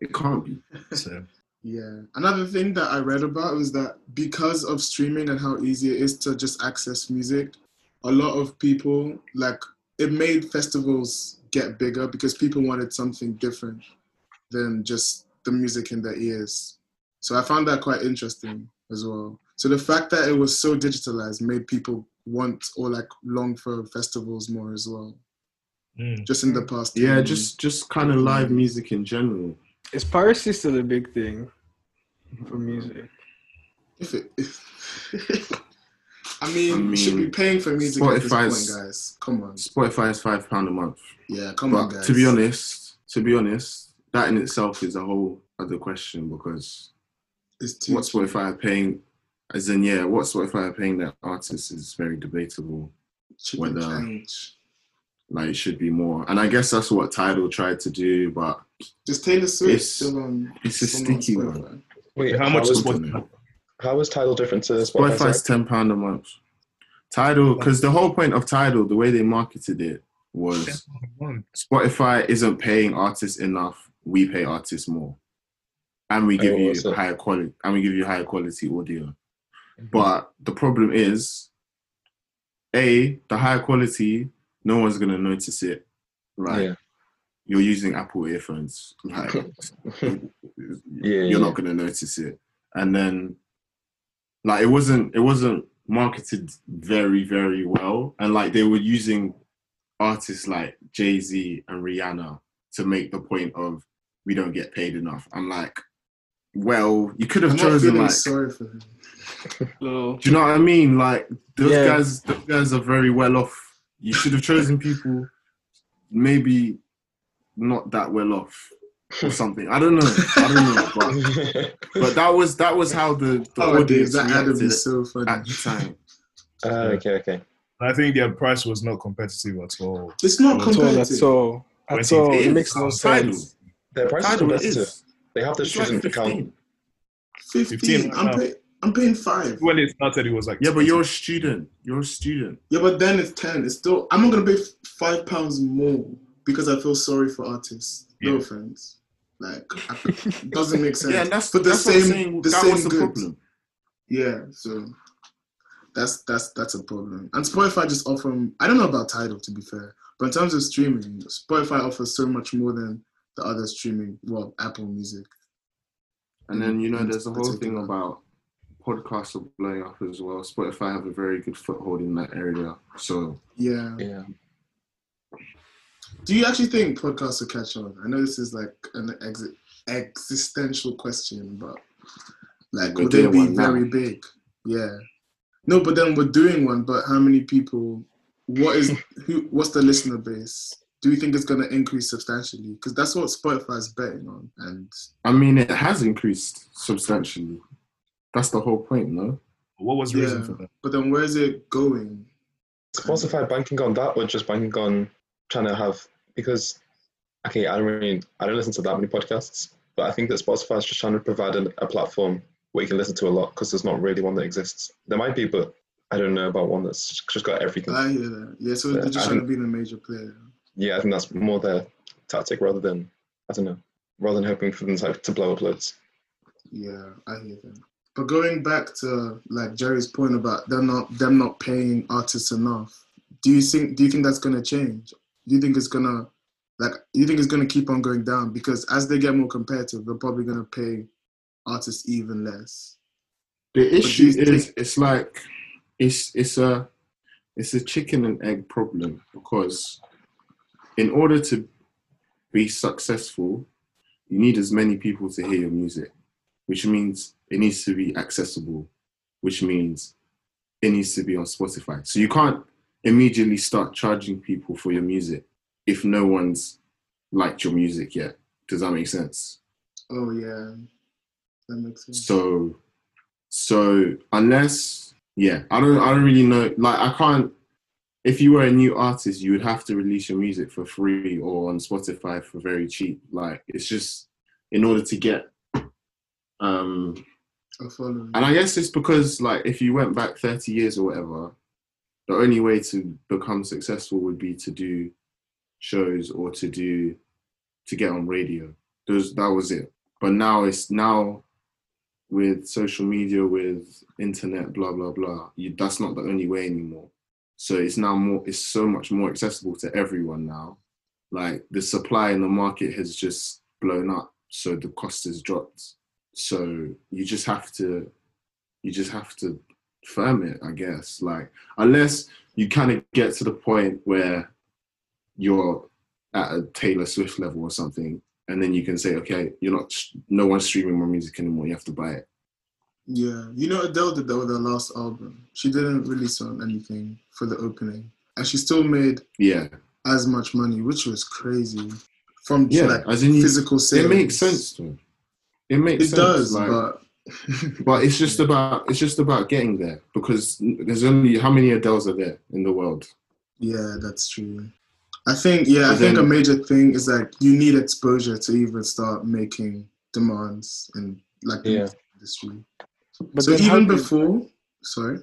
It can't be. So, Yeah. Another thing that I read about was that because of streaming and how easy it is to just access music, a lot of people like it made festivals get bigger because people wanted something different than just the music in their ears. So I found that quite interesting as well. So the fact that it was so digitalized made people want or like long for festivals more as well. mm. Just in the past. Yeah, 10 just just kind of live music in general. Is piracy still a big thing for music? If it, I, mean, I you should be paying for music at this Spotify's- point, guys. Come on. Spotify is five pound a month. Yeah, come on, guys. to be honest, to be honest, that in itself is a whole other question because it's too what Spotify are paying, as in yeah, what Spotify are paying their artists is very debatable. should whether- change. Like it should be more, and I guess that's what Tidal tried to do, but Just Taylor Swift It's- still on. it's a still on sticky Spotify. one. Wait, How much how is is, Spotify? how is Tidal different to Spotify? Spotify's ten pound a month. Tidal, because the whole point of Tidal, the way they marketed it was Spotify isn't paying artists enough. We pay artists more, and we give you higher quality, and we give you higher quality audio. Mm-hmm. But the problem is, a the higher quality, no one's gonna notice it. Right. Yeah. you're using Apple earphones, like Yeah, you're yeah. not gonna notice it. And then, like, it wasn't it wasn't marketed very very well, and like they were using artists like Jay Z and Rihanna to make the point of we don't get paid enough. I'm like, well, you could have I'm chosen like. sorry for him. Do you know what I mean? Like those Yeah. guys, those guys are very well off. You should have chosen people maybe not that well off or something. I don't know. I don't know. But, but that was that was how the, the Oh, dude, that reacted be so funny. at the time. Ah, okay, okay. I think their price was not competitive at all. It's not At At all, competitive. at all. At all. It It is. makes no Tidal. sense. Their price is competitive. is. They have the It's like student account. 15. 15. 15 I'm, uh, pay, I'm paying five. When it started, it was like Yeah, but you're a student. You're a student. Yeah, but then it's 10. It's still, I'm not going to pay five pounds more because I feel sorry for artists. No offense. Like, it doesn't make sense. Yeah, and that's But the that's what I'm same- saying. the that same was the goods. problem. Yeah, so that's that's that's a problem. And Spotify just offer I don't know about Tidal to be fair, but in terms of streaming, Spotify offers so much more than the other streaming, well, Apple Music. And then you know, there's a whole thing about podcasts are blowing up as well. Spotify have a very good foothold in that area. So Yeah. Yeah. Do you actually think podcasts will catch on? I know this is like an exi- existential question, but like, We're will they be one now. very big? Yeah. No, but then we're doing one. But how many people? What is who? What's the listener base? Do you think it's going to increase substantially? Because that's what Spotify is betting on. And I mean, it has increased substantially. That's the whole point, no? What was the reason for that? but then where is it going? Spotify banking on that or just banking on trying to have because okay, I don't really I don't listen to that many podcasts, but I think that Spotify is just trying to provide an, a platform where you can listen to a lot because there's not really one that exists. There might be, but I don't know about one that's just got everything. I hear that. Yeah, so Yeah, they're just I trying to be the major player. Yeah, I think that's more their tactic rather than I don't know, rather than hoping for them to, to blow up loads. Yeah, I hear that. But going back to like Jerry's point about them not them not paying artists enough, do you think do you think that's gonna change? Do you think it's gonna like do you think it's gonna keep on going down? Because as they get more competitive, they're probably gonna pay artists even less. The do issue is, think- it's like, it's it's a, it's a chicken and egg problem because, in order to be successful, you need as many people to hear your music, which means it needs to be accessible, which means it needs to be on Spotify. So you can't immediately start charging people for your music if no one's liked your music yet. Does that make sense? Oh yeah. That makes sense. So, so unless, yeah, I don't, I don't really know. Like, I can't. If you were a new artist, you would have to release your music for free or on Spotify for very cheap. Like, it's just in order to get. Um, and I guess it's because, like, if you went back thirty years or whatever, the only way to become successful would be to do shows or to do to get on radio. Those that was it. But now it's now with social media, with internet, blah blah blah. You, that's not the only way anymore. So it's now more. It's so much more accessible to everyone now. Like the supply in the market has just blown up, so the cost has dropped. So you just have to, you just have to firm it, I guess. Like unless you kind of get to the point where you're at a Taylor Swift level or something, and then you can say, okay, you're not, no one's streaming my music anymore. You have to buy it. Yeah, you know Adele did that with her last album. She didn't release on anything for the opening, and she still made Yeah, as much money, which was crazy. From yeah. like as in, physical sales, it makes sense. Though. It makes It sense. does, like, but but it's just about it's just about getting there because there's only how many Adeles are there in the world. yeah, that's true. I think yeah, I But think a major thing is like you need exposure to even start making demands in like the Yeah. music industry. But so even before, sorry.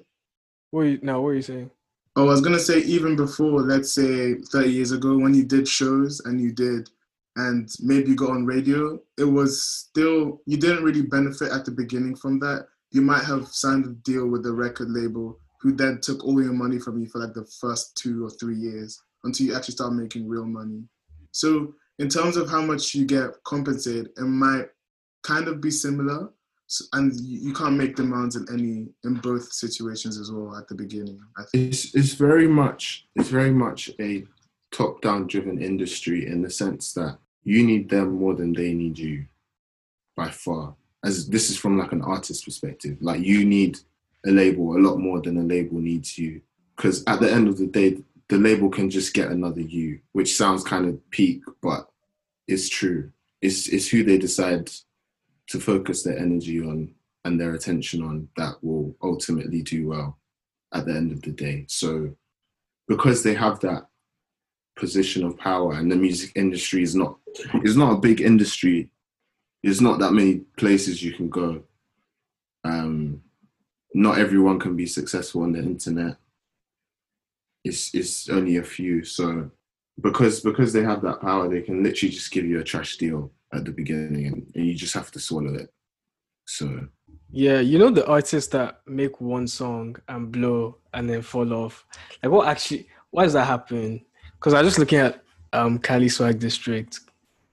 What you, now, what are you saying? Oh, I was gonna say even before, let's say 30 years ago, when you did shows and you did, and maybe you got on radio, it was still you didn't really benefit at the beginning from that. You might have signed a deal with the record label, who then took all your money from you for like the first two or three years until you actually start making real money. So in terms of how much you get compensated, it might kind of be similar. So, and you can't make demands in any in both situations as well at the beginning. It's it's very much it's very much a top down driven industry in the sense that you need them more than they need you by far. as this is from like an artist perspective. Like you need a label a lot more than a label needs you, because at the end of the day, the label can just get another you, which sounds kind of peak, but it's true. It's it's who they decide to focus their energy on and their attention on that will ultimately do well at the end of the day. So because they have that position of power and the music industry is not is not a big industry there's not that many places you can go. Um not everyone can be successful on the internet. It's it's only a few. So because because they have that power they can literally just give you a trash deal at the beginning and, and you just have to swallow it so Yeah, you know the artists that make one song and blow and then fall off. Like what actually why does that happen? Because I was just looking at um Cali Swag District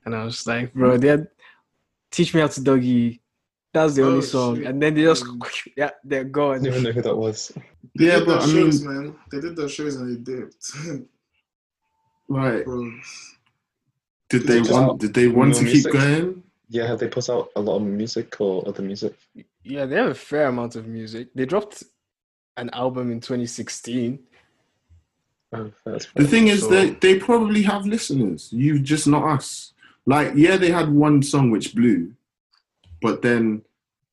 and I was like, bro, they had Teach Me How to Dougie. That's the only Oh, song. shit. And then they just Mm. yeah, they're gone. I gone. don't even know who that was. They Yeah, did but those I mean- shows, man. They did those shows and they dipped. right Bro, did they just want did they want no to keep music? going Yeah, have they put out a lot of music or other music? Yeah, they have a fair amount of music. They dropped an album in 2016. Oh, that's The thing is, So- they they probably have listeners. You just not us. Like, yeah, they had one song which blew, but then,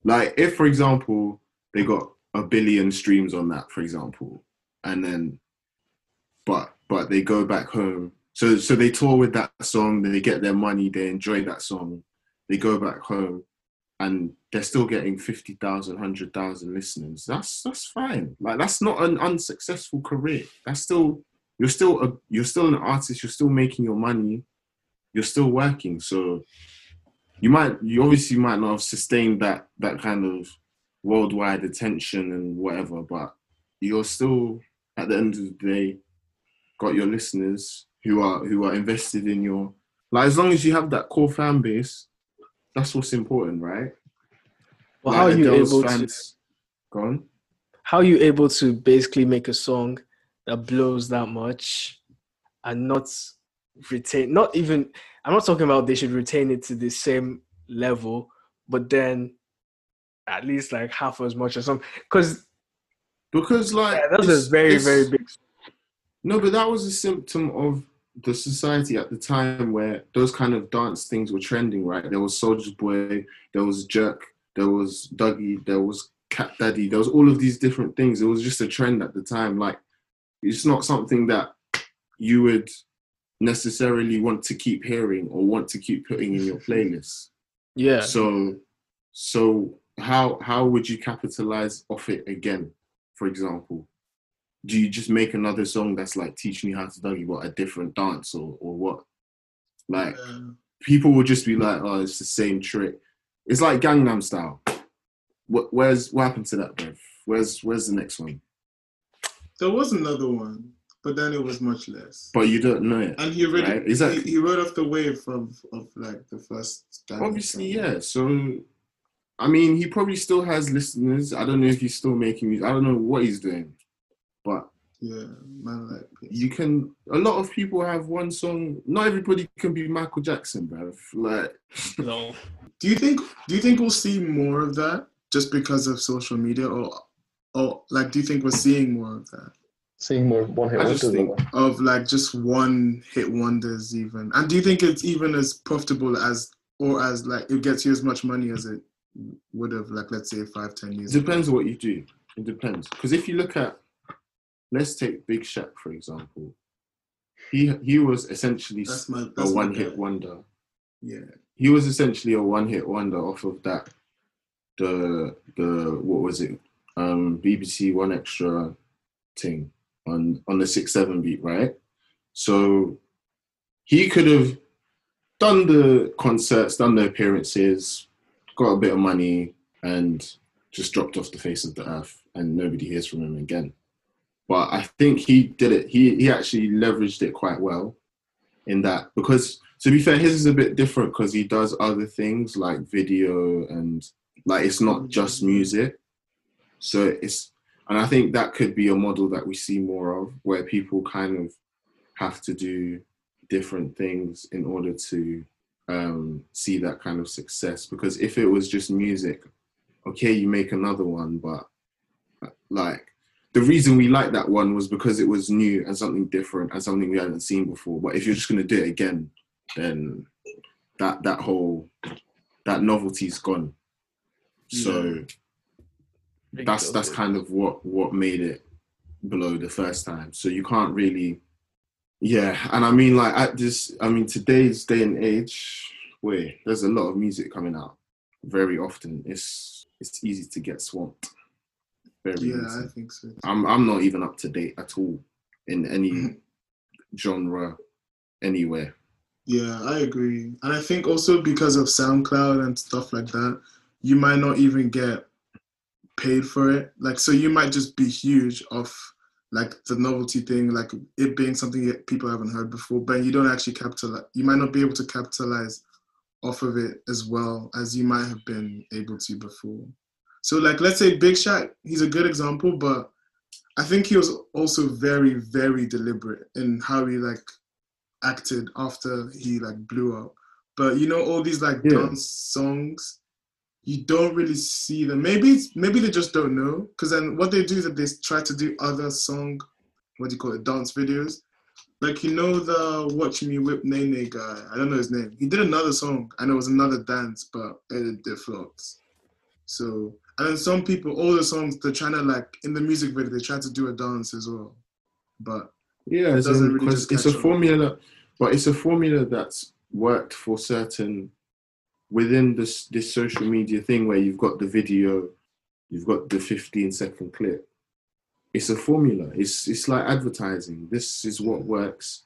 like, if for example they got a billion streams on that, for example, and then, but but they go back home. So so they tour with that song. They get their money. They enjoy that song. They go back home, and they're still getting 50,000, 100,000 listeners. That's that's fine. Like that's not an unsuccessful career. That's still you're still a, you're still an artist. You're still making your money. You're still working. So you might you obviously might not have sustained that that kind of worldwide attention and whatever, but you're still at the end of the day got your listeners who are who are invested in your like as long as you have that core fan base, that's what's important, right? Well, Like how are you Adele's able to fans- Go on. how are you able to basically make a song that blows that much and not retain not even i'm not talking about they should retain it to the same level but then at least like half as much or something because Because like yeah, that's it's- a very very big No, but that was a symptom of the society at the time where those kind of dance things were trending, right? There was Soldier Boy, there was Jerk, there was Dougie, there was Cat Daddy, there was all of these different things. It was just a trend at the time. Like, it's not something that you would necessarily want to keep hearing or want to keep putting in your playlist. yeah So, so how how would you capitalize off it again? For example, do you just make another song that's like teaching you how to Dougie, what a different dance or or what? Like yeah. people will just be like, oh, it's the same trick. It's like Gangnam Style. What where's what happened to that, Bev? Where's where's the next one? there was another one, but then it was much less. But you don't know it. And he already Right, exactly. he, he rode off the wave of of like the first. Gangnam Obviously, Style. yeah. So, I mean, he probably still has listeners. I don't know if he's still making music. I don't know what he's doing, but yeah, man. Like you can. A lot of people have one song. Not everybody can be Michael Jackson, bruv. Like, no Do you think do you think we'll see more of that just because of social media or or like do you think we're seeing more of that? Seeing more one hit wonders. think- Of like just one hit wonders even. And do you think it's even as profitable as or as like it gets you as much money as it would have like let's say five, ten years it ago? depends what you do. It depends because if you look at, let's take Big Shaq for example. He he was essentially That's my a that's my one hit wonder. Yeah. he was essentially a one hit wonder off of that the the what was it um BBC 1Xtra thing on on the six seven beat right so he could have done the concerts done the appearances got a bit of money and just dropped off the face of the earth and nobody hears from him again but I think he did it he he actually leveraged it quite well in that because to be fair, his is a bit different because he does other things like video and like it's not just music. So it's and I think that could be a model that we see more of where people kind of have to do different things in order to um, see that kind of success because if it was just music, okay, you make another one, but like the reason we liked that one was because it was new and something different and something we hadn't seen before. But if you're just gonna do it again, then that that whole that novelty's gone. So that's that's kind of what what made it below the first time. So you can't really, yeah. And I mean, like at this, I mean, today's day and age, where there's a lot of music coming out very often. It's it's easy to get swamped. Very Yeah, easy. I think so. I'm I'm not even up to date at all in any mm-hmm. genre anywhere. Yeah, I agree. And I think also because of SoundCloud and stuff like that, you might not even get paid for it. Like, so you might just be huge off like the novelty thing, like it being something that people haven't heard before, but you don't actually capitalize. You might not be able to capitalize off of it as well as you might have been able to before. So, like, let's say Big Shaq, he's a good example, but I think he was also very, very deliberate in how he like acted after he like blew up. But you know, all these like Yeah. dance songs, you don't really see them. Maybe it's, maybe they just don't know. Because then what they do is that they try to do other song, what do you call it, dance videos. Like you know the Watch Me Whip Nae Nae guy. I don't know his name. He did another song and it was another dance, but it, it flops. So and then some people, all the songs they're trying to like in the music video, they try to do a dance as well. But Yeah, It doesn't in, really just it's a on. formula, but it's a formula that's worked for certain within this this social media thing where you've got the video, you've got the 15 second clip. It's a formula. It's it's like advertising. This is what works.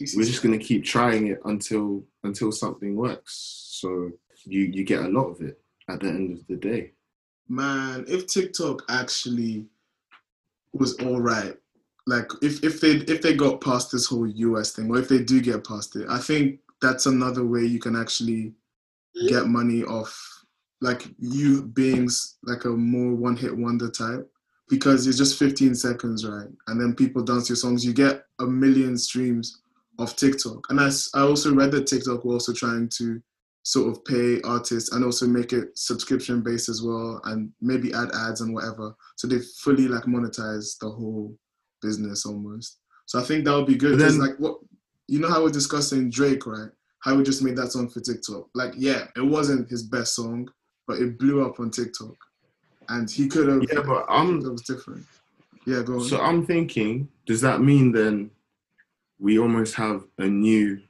We're just gonna keep trying it until until something works. So you you get a lot of it at the end of the day. Man, if TikTok actually was all right, like if if they if they got past this whole US thing, or if they do get past it, I think that's another way you can actually get money off like you being like a more one hit wonder type because it's just 15 seconds, right? And then people dance your songs, you get a million streams of TikTok. And I, I also read that TikTok were also trying to sort of pay artists and also make it subscription based as well and maybe add ads and whatever. So they fully like monetize the whole business almost. So I think that would be good. Because then- like what you know how we're discussing Drake, right? How we just made that song for TikTok. Like, yeah, it wasn't his best song, but it blew up on TikTok. And he could have Yeah, but I'm that was different. Yeah, go on. So I'm thinking, does that mean then we almost have a new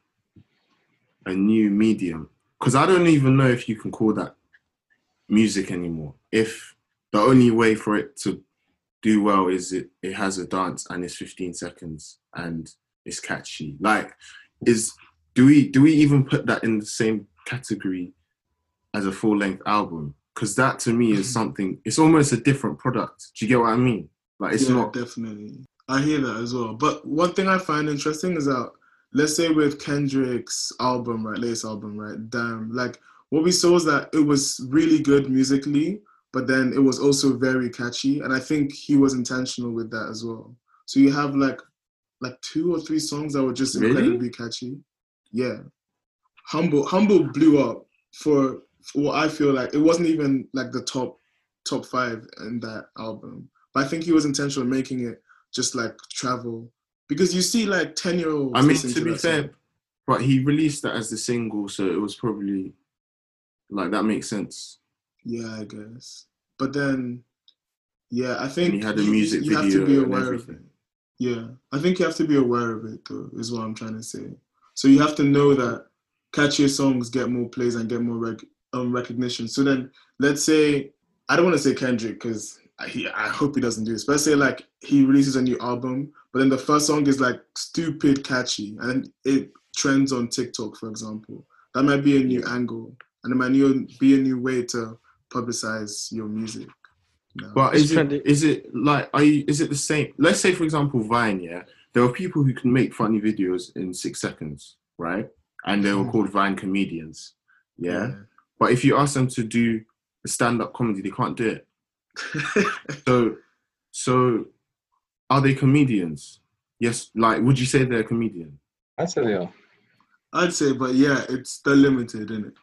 a new medium? Because I don't even know if you can call that music anymore. If the only way for it to do well is it, it has a dance and it's 15 seconds and it's catchy. Like, is do we do we even put that in the same category as a full length album? Because that to me is something. It's almost a different product. Do you get what I mean? Like, it's yeah, not. definitely. I hear that as well. But one thing I find interesting is that let's say with Kendrick's album, right, latest album, right, damn, like what we saw was that it was really good musically, but then it was also very catchy, and I think he was intentional with that as well. So you have like like two or three songs that were just Really? incredibly catchy. Yeah, humble, humble blew up for, for what I feel like it wasn't even like the top top five in that album. But I think he was intentional making it just like travel because you see like ten year olds. I mean, to be fair, but he released that as the single, so it was probably like that makes sense. yeah, I guess. But then, yeah, I think And he had a you- music you have to video be and aware of it. everything. Yeah, I think you have to be aware of it though. Is what I'm trying to say. So you have to know that catchier songs get more plays and get more rec- um, recognition. So then, let's say I don't want to say Kendrick because I, I hope he doesn't do this. But let's say like he releases a new album, but then the first song is like stupid catchy, and then it trends on TikTok, for example. That might be a new angle, and it might new, be a new way to publicize your music. you know? But is it trendy. is it like are you, is it the same? Let's say for example Vine, yeah. There are people who can make funny videos in six seconds, right? And they were mm. called Vine comedians, yeah. But if you ask them to do a stand-up comedy, they can't do it. So, so are they comedians? Yes. Like, would you say they're a comedian? I'd say they are. I'd say, but yeah, it's still limited, isn't it?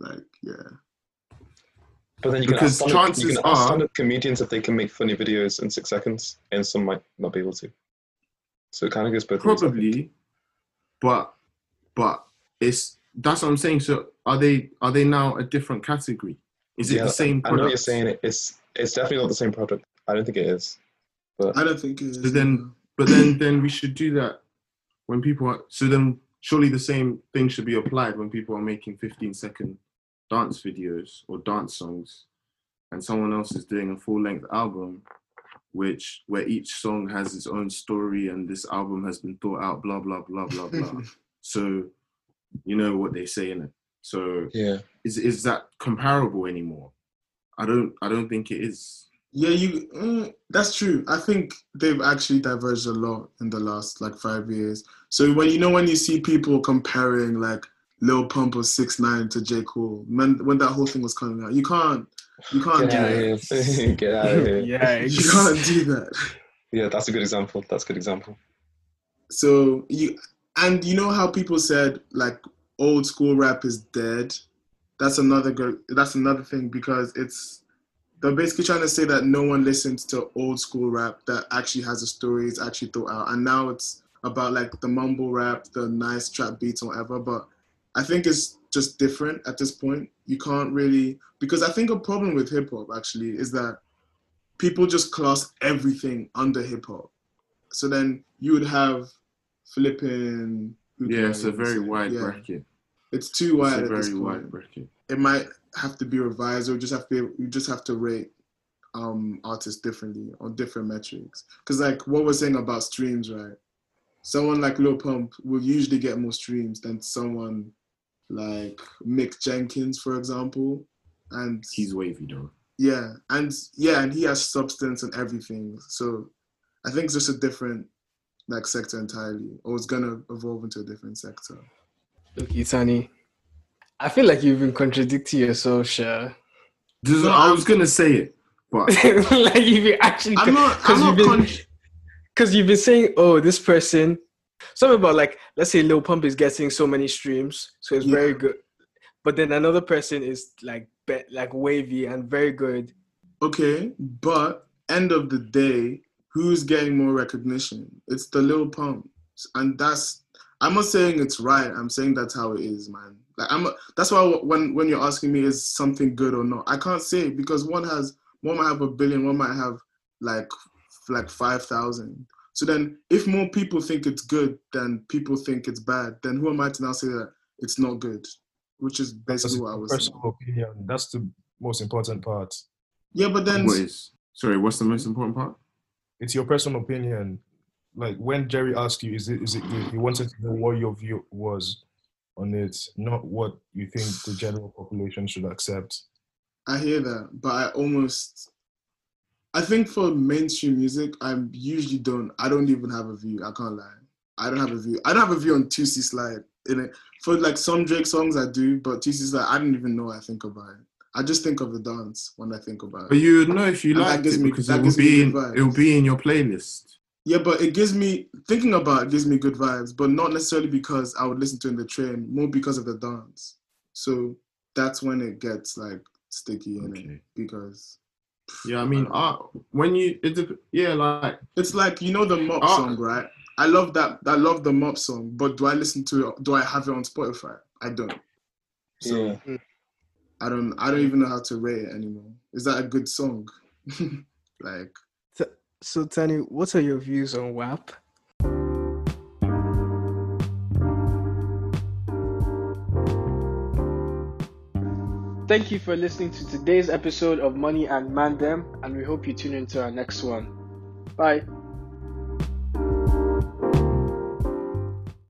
Like, yeah. But then you can Because ask stand-up, you chances can ask are- stand-up comedians if they can make funny videos in six seconds, and some might not be able to. So it kind of goes both ways. Probably, but but it's that's what I'm saying. So are they are they now a different category? Is it Yeah, the same I know what you're product? saying. It's it's definitely not the same product. I don't think it is. But I don't think it is. So then, but then then we should do that when people are. So then surely the same thing should be applied when people are making 15 second dance videos or dance songs, and someone else is doing a full length album, which where each song has its own story and this album has been thought out. Blah blah blah blah blah. so you know what they say in it. So yeah, is is that comparable anymore? I don't I don't think it is. Yeah, you. Mm, that's true. I think they've actually diverged a lot in the last like five years. So when you know when you see people comparing like Lil Pump or 6ix9ine to J Cole, when when that whole thing was coming out, you can't you can't get out do of that. here. get out of here. Yeah, You can't do that. Yeah, that's a good example. That's a good example. So you and you know how people said like old school rap is dead. That's another good. That's another thing because it's they're basically trying to say that no one listens to old school rap that actually has a story. It's actually thought out, and now it's about like the mumble rap, the nice trap beats, or whatever. But I think it's just different at this point. You can't really because I think a problem with hip hop actually is that people just class everything under hip hop. So then you would have flipping. Yeah, it's a very wide yeah. bracket. It's too wide It's a at this very point. wide bracket. It might have to be revised, or just have to you just have to rate um artists differently on different metrics. Because like what we're saying about streams, right? Someone like Lil Pump will usually get more streams than someone like Mick Jenkins, for example. And He's wavy though. yeah, and yeah, and he has substance and everything. So I think it's just a different like sector entirely, or it's gonna evolve into a different sector. Look, Itani, I feel like you've been contradicting yourself, Sha. This- No, I was gonna say it, but like you've been actually I'm not. I'm not. been Con- because you've been saying, oh, this person, something about like, let's say Lil Pump is getting so many streams, so it's very good. But then another person is like, be- like wavy and very good. okay, but end of the day, who's getting more recognition? It's the Lil Pumps, and that's. I'm not saying it's right. I'm saying that's how it is, man. Like I'm. That's why when when you're asking me is something good or not, I can't say because one has one might have a billion, one might have like like five thousand. So then, if more people think it's good than people think it's bad, then who am I to now say that it's not good? Which is basically a what I was saying. personal opinion. That's the most important part. Yeah, but then what is? Sorry, what's the most important part? It's your personal opinion. Like when Jerry asked you, is it is it good? He wanted to know what your view was on it, not what you think the general population should accept. I hear that, but I almost I think for mainstream music, I usually don't I don't even have a view. I can't lie. I don't have a view. I don't have a view on Toosie Slide. In it. For like some Drake songs I do, but Toosie Slide I don't even know what I think about it. I just think of the dance when I think about it. But you know if you And that liked it because it will be in it will be in your playlist. Yeah, but it gives me thinking about it gives me good vibes, but not necessarily because I would listen to it in the train, more because of the dance. So that's when it gets like sticky in it Okay. because Yeah, I mean, uh, when you it, yeah, like It's like you know the WAP song, right? I love that. I love the WAP song, but do I listen to it? Do I have it on Spotify? I don't. So yeah. I don't. I don't even know how to rate it anymore. Is that a good song? like So, Tani, what are your views on WAP? Thank you for listening to today's episode of Money and Mandem, and we hope you tune into our next one. Bye.